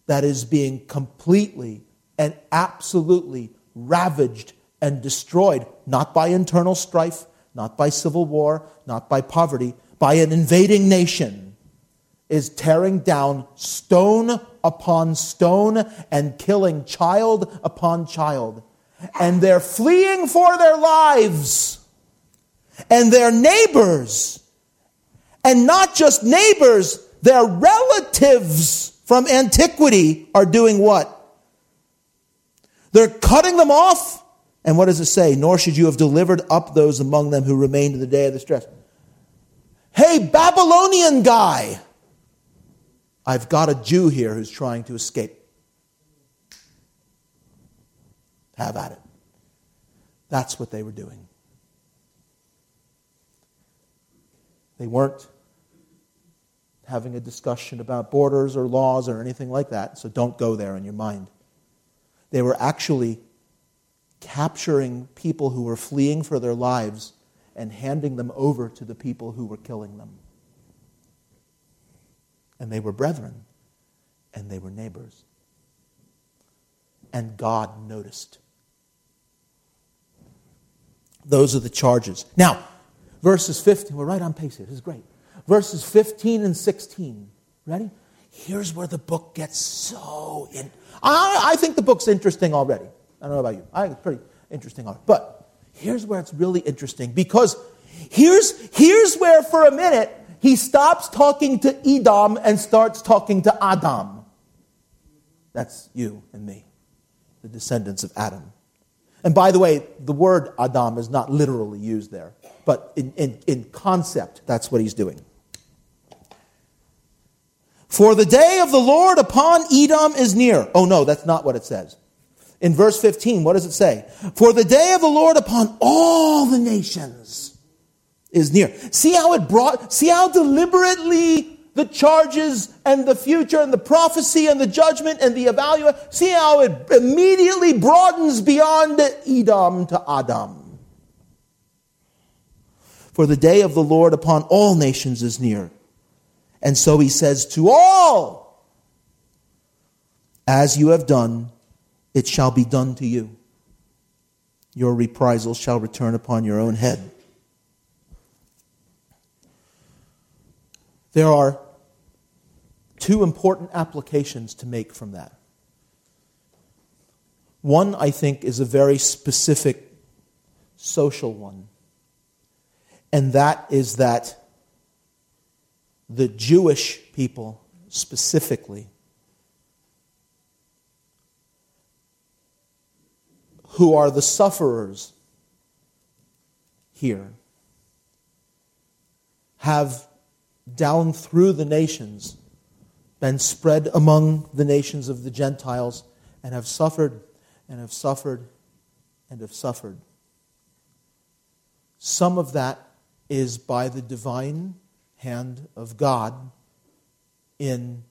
that is being completely and absolutely ravaged and destroyed, not by internal strife, not by civil war, not by poverty, by an invading nation, is tearing down stone upon stone and killing child upon child. And they're fleeing for their lives. And their neighbors, and not just neighbors, their relatives from antiquity are doing what? They're cutting them off and what does it say? Nor should you have delivered up those among them who remained in the day of distress. Hey, Babylonian guy, I've got a Jew here who's trying to escape. Have at it. That's what they were doing. They weren't having a discussion about borders or laws or anything like that, so don't go there in your mind. They were actually capturing people who were fleeing for their lives and handing them over to the people who were killing them. And they were brethren, and they were neighbors. And God noticed. Those are the charges. Now, verses 15, we're right on pace here. This is great. Verses 15 and 16. Ready? Here's where the book gets so in. I, I think the book's interesting already. I don't know about you. I think it's pretty interesting art. But here's where it's really interesting because here's, here's where, for a minute, he stops talking to Edom and starts talking to Adam. That's you and me, the descendants of Adam. And by the way, the word Adam is not literally used there, but in, in, in concept, that's what he's doing. For the day of the Lord upon Edom is near. Oh no, that's not what it says. In verse 15, what does it say? For the day of the Lord upon all the nations is near. See how it brought, see how deliberately the charges and the future and the prophecy and the judgment and the evaluation, see how it immediately broadens beyond Edom to Adam. For the day of the Lord upon all nations is near. And so he says to all, as you have done, it shall be done to you. Your reprisals shall return upon your own head. There are two important applications to make from that. One, I think, is a very specific social one, and that is that the Jewish people specifically who are the sufferers here have down through the nations been spread among the nations of the Gentiles and have suffered and have suffered and have suffered. Some of that is by the divine hand of God in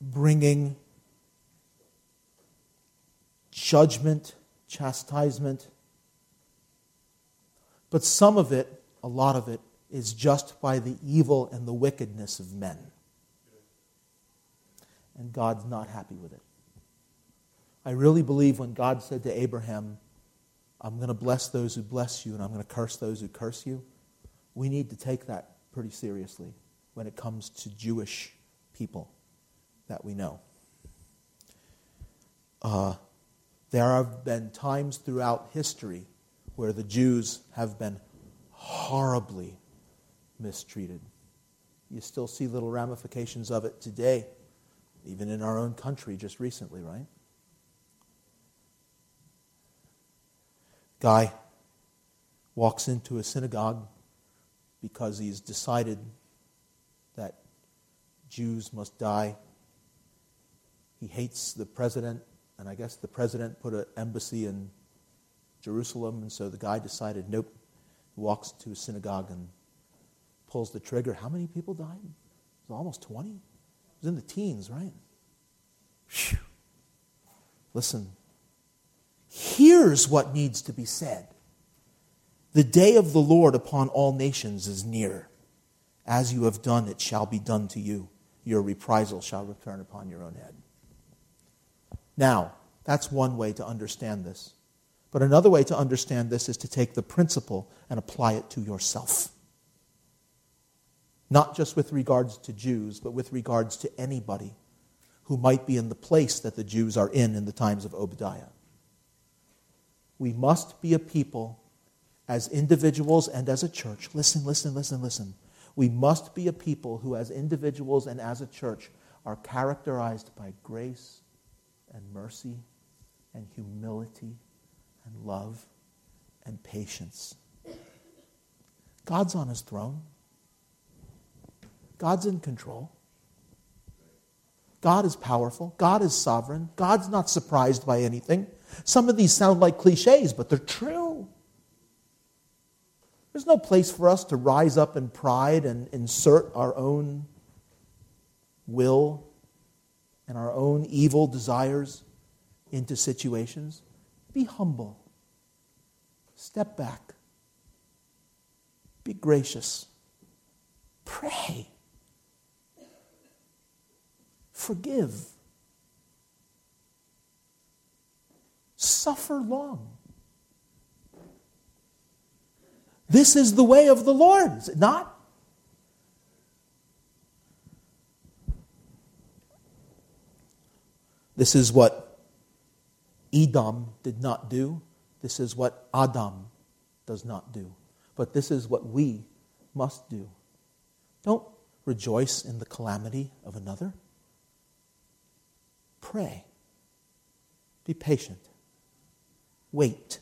bringing judgment, chastisement, But some of it, a lot of it, is just by the evil and the wickedness of men. And God's not happy with it. I really believe when God said to Abraham, I'm going to bless those who bless you and I'm going to curse those who curse you, we need to take that pretty seriously when it comes to Jewish people that we know. Uh, there have been times throughout history where the Jews have been horribly mistreated. You still see little ramifications of it today, even in our own country just recently, right? Guy walks into a synagogue because he's decided that Jews must die. He hates the president, and I guess the president put an embassy in Jerusalem, and so the guy decided, nope. Walks to a synagogue and pulls the trigger. How many people died? It was almost 20. It was in the teens, right? Whew. Listen, here's what needs to be said The day of the Lord upon all nations is near. As you have done, it shall be done to you. Your reprisal shall return upon your own head. Now, that's one way to understand this. But another way to understand this is to take the principle and apply it to yourself. Not just with regards to Jews, but with regards to anybody who might be in the place that the Jews are in in the times of Obadiah. We must be a people as individuals and as a church. Listen, listen, listen, listen. We must be a people who, as individuals and as a church, are characterized by grace and mercy and humility and love and patience. God's on his throne. God's in control. God is powerful. God is sovereign. God's not surprised by anything. Some of these sound like cliches, but they're true. There's no place for us to rise up in pride and insert our own will and our own evil desires into situations. Be humble. Step back. Be gracious. Pray. Forgive. Suffer long. This is the way of the Lord, is it not? This is what Edom did not do. This is what Adam does not do. But this is what we must do. Don't rejoice in the calamity of another. Pray. Be patient. Wait.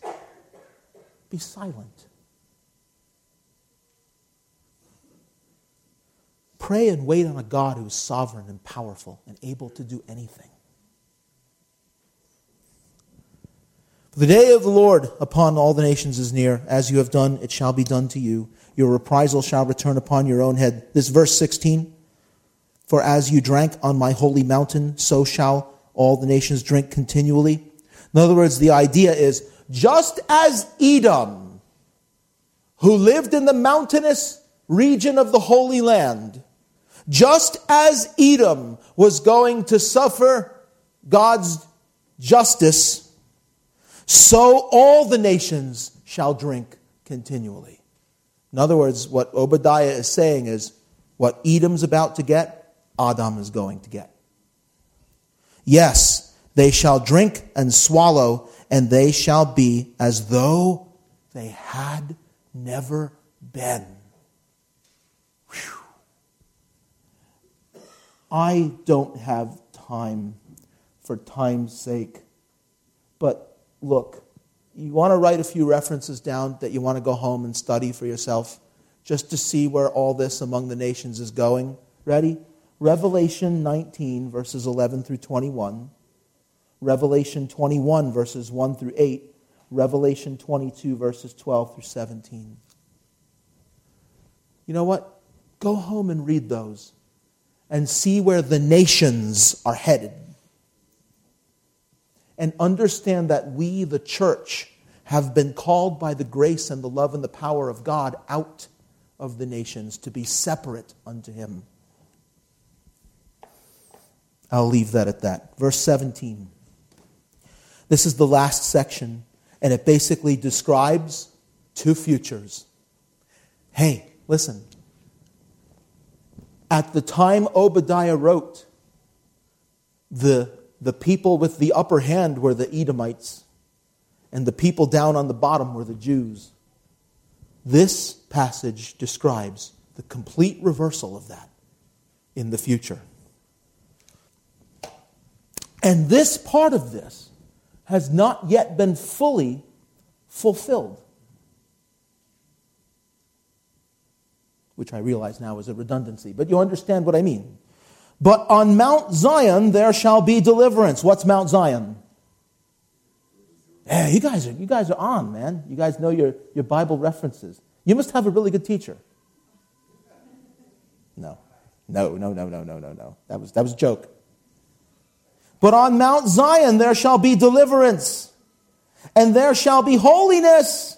Be silent. Pray and wait on a God who is sovereign and powerful and able to do anything. For The day of the Lord upon all the nations is near. As you have done, it shall be done to you. Your reprisal shall return upon your own head. This verse 16. For as you drank on my holy mountain, so shall all the nations drink continually. In other words, the idea is just as Edom, who lived in the mountainous region of the Holy Land, just as Edom was going to suffer God's justice so all the nations shall drink continually. In other words, what Obadiah is saying is what Edom's about to get, Adam is going to get. Yes, they shall drink and swallow, and they shall be as though they had never been. Whew. I don't have time for time's sake, but look, you want to write a few references down that you want to go home and study for yourself just to see where all this among the nations is going. Ready? Revelation 19, verses 11 through 21. Revelation 21, verses 1 through 8. Revelation 22, verses 12 through 17. You know what? Go home and read those and see where the nations are headed and understand that we, the church, have been called by the grace and the love and the power of God out of the nations to be separate unto him. I'll leave that at that. Verse 17. This is the last section, and it basically describes two futures. Hey, listen. At the time Obadiah wrote, the, the people with the upper hand were the Edomites, and the people down on the bottom were the Jews. This passage describes the complete reversal of that in the future. And this part of this has not yet been fully fulfilled. Which I realize now is a redundancy, but you understand what I mean. But on Mount Zion there shall be deliverance. What's Mount Zion? Hey, you guys are you guys are on, man. You guys know your, your Bible references. You must have a really good teacher. No. No, no, no, no, no, no, no. That was that was a joke. But on Mount Zion there shall be deliverance, and there shall be holiness.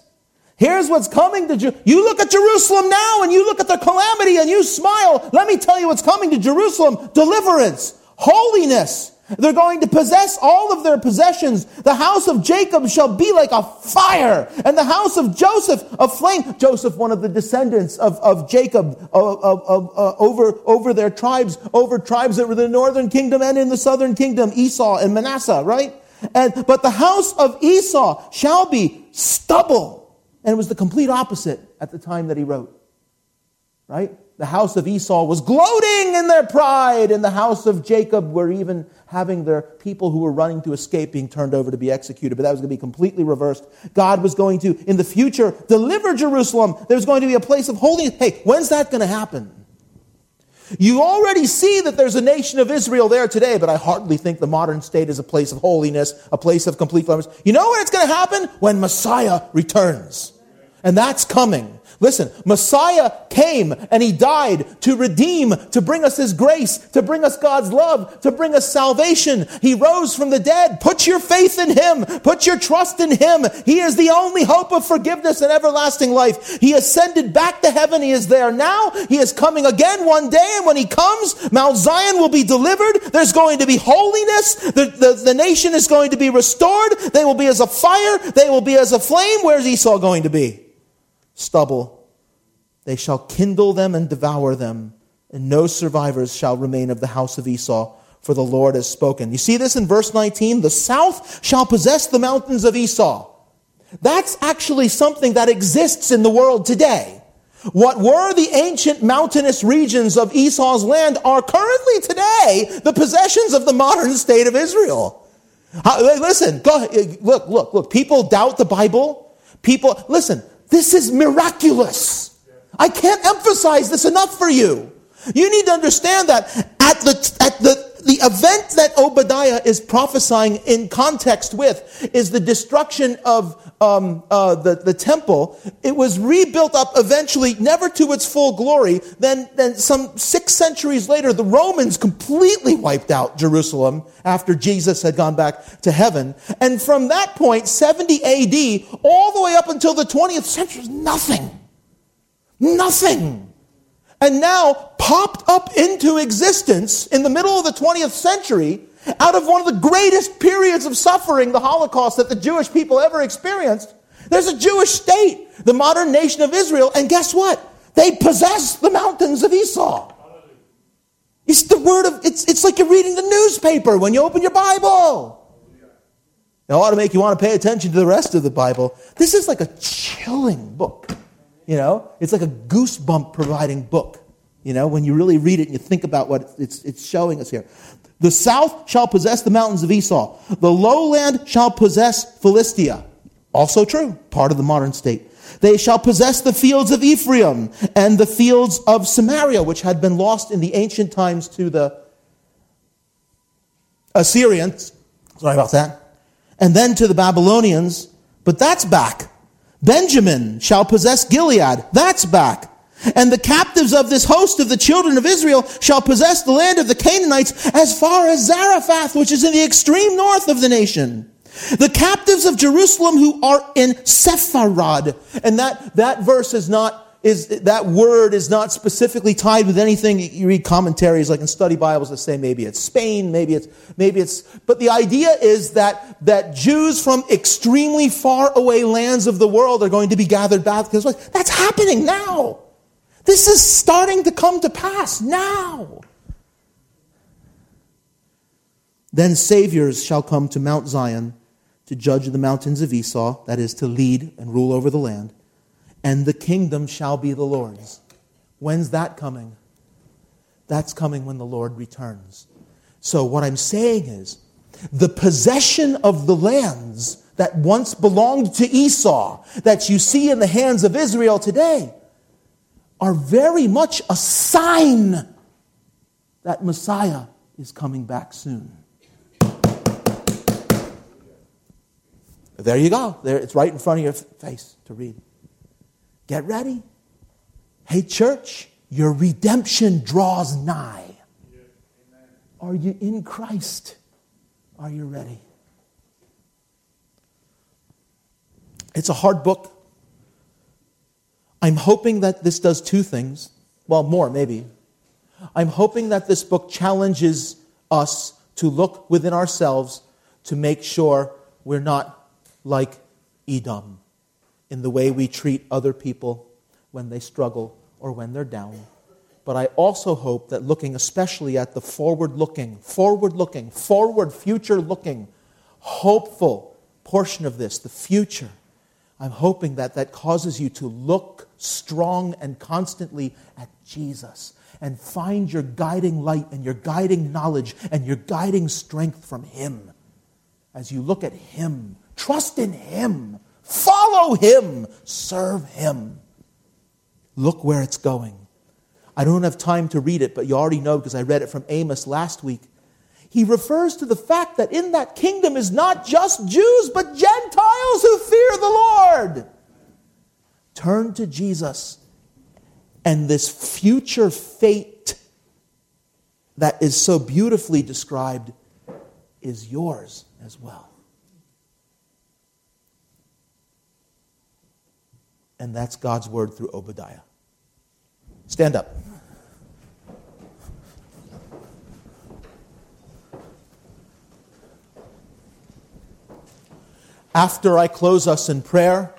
Here's what's coming to Jerusalem. You look at Jerusalem now and you look at the calamity and you smile. Let me tell you what's coming to Jerusalem deliverance, holiness, they're going to possess all of their possessions. The house of Jacob shall be like a fire, and the house of Joseph a flame. Joseph, one of the descendants of, of Jacob, of, of, uh, over, over their tribes, over tribes that were the northern kingdom and in the southern kingdom, Esau and Manasseh, right? And, but the house of Esau shall be stubble. And it was the complete opposite at the time that he wrote, right? The house of Esau was gloating in their pride, and the house of Jacob were even having their people who were running to escape being turned over to be executed. But that was going to be completely reversed. God was going to, in the future, deliver Jerusalem. There's going to be a place of holiness. Hey, when's that going to happen? You already see that there's a nation of Israel there today, but I hardly think the modern state is a place of holiness, a place of complete blemish. You know when it's going to happen? When Messiah returns. And that's coming. Listen, Messiah came and he died to redeem, to bring us his grace, to bring us God's love, to bring us salvation. He rose from the dead. Put your faith in him. Put your trust in him. He is the only hope of forgiveness and everlasting life. He ascended back to heaven. He is there now. He is coming again one day. And when he comes, Mount Zion will be delivered. There's going to be holiness. The, the, the nation is going to be restored. They will be as a fire. They will be as a flame. Where's Esau going to be? Stubble. They shall kindle them and devour them, and no survivors shall remain of the house of Esau, for the Lord has spoken. You see this in verse 19? The south shall possess the mountains of Esau. That's actually something that exists in the world today. What were the ancient mountainous regions of Esau's land are currently today the possessions of the modern state of Israel. Listen, go look, look, look. People doubt the Bible. People, listen, this is miraculous. I can't emphasize this enough for you. You need to understand that at the, at the, the event that Obadiah is prophesying in context with is the destruction of um, uh, the, the temple. It was rebuilt up eventually, never to its full glory. Then, then some six centuries later, the Romans completely wiped out Jerusalem after Jesus had gone back to heaven. And from that point, 70 AD, all the way up until the 20th century, nothing. Nothing and now popped up into existence in the middle of the 20th century out of one of the greatest periods of suffering, the Holocaust, that the Jewish people ever experienced. There's a Jewish state, the modern nation of Israel, and guess what? They possess the mountains of Esau. It's the word of, it's, it's like you're reading the newspaper when you open your Bible. It ought to make you want to pay attention to the rest of the Bible. This is like a chilling book. You know, it's like a goosebump providing book. You know, when you really read it and you think about what it's, it's showing us here. The south shall possess the mountains of Esau. The lowland shall possess Philistia. Also true, part of the modern state. They shall possess the fields of Ephraim and the fields of Samaria, which had been lost in the ancient times to the Assyrians. Sorry about that. And then to the Babylonians. But that's back. Benjamin shall possess Gilead. That's back. And the captives of this host of the children of Israel shall possess the land of the Canaanites as far as Zarephath, which is in the extreme north of the nation. The captives of Jerusalem who are in Sepharad. And that, that verse is not is that word is not specifically tied with anything. You read commentaries like in study Bibles that say maybe it's Spain, maybe it's maybe it's but the idea is that that Jews from extremely far away lands of the world are going to be gathered back because that's happening now. This is starting to come to pass now. Then saviors shall come to Mount Zion to judge the mountains of Esau, that is, to lead and rule over the land and the kingdom shall be the Lord's. When's that coming? That's coming when the Lord returns. So, what I'm saying is, the possession of the lands that once belonged to Esau, that you see in the hands of Israel today, are very much a sign that Messiah is coming back soon. There you go. There, it's right in front of your face to read. Get ready. Hey, church, your redemption draws nigh. Are you in Christ? Are you ready? It's a hard book. I'm hoping that this does two things. Well, more, maybe. I'm hoping that this book challenges us to look within ourselves to make sure we're not like Edom in the way we treat other people when they struggle or when they're down. But I also hope that looking especially at the forward looking, forward looking, forward future looking, hopeful portion of this, the future, I'm hoping that that causes you to look strong and constantly at Jesus and find your guiding light and your guiding knowledge and your guiding strength from Him. As you look at Him, trust in Him Follow him, serve him. Look where it's going. I don't have time to read it, but you already know because I read it from Amos last week. He refers to the fact that in that kingdom is not just Jews, but Gentiles who fear the Lord. Turn to Jesus, and this future fate that is so beautifully described is yours as well. And that's God's word through Obadiah. Stand up. After I close us in prayer,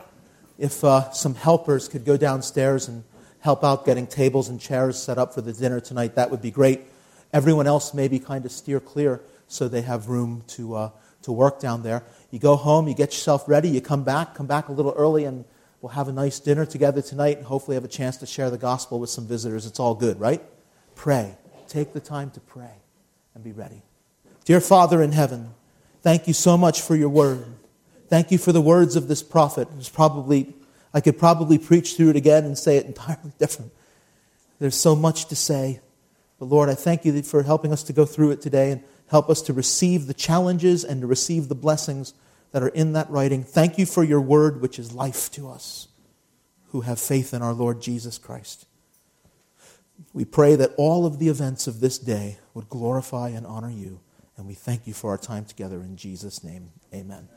if uh, some helpers could go downstairs and help out getting tables and chairs set up for the dinner tonight, that would be great. Everyone else maybe kind of steer clear so they have room to, uh, to work down there. You go home, you get yourself ready, you come back, come back a little early and We'll have a nice dinner together tonight and hopefully have a chance to share the gospel with some visitors. It's all good, right? Pray. Take the time to pray and be ready. Dear Father in heaven, thank you so much for your word. Thank you for the words of this prophet. It's probably, I could probably preach through it again and say it entirely different. There's so much to say. But Lord, I thank you for helping us to go through it today and help us to receive the challenges and to receive the blessings that are in that writing. Thank you for your word, which is life to us who have faith in our Lord Jesus Christ. We pray that all of the events of this day would glorify and honor you. And we thank you for our time together in Jesus' name. Amen.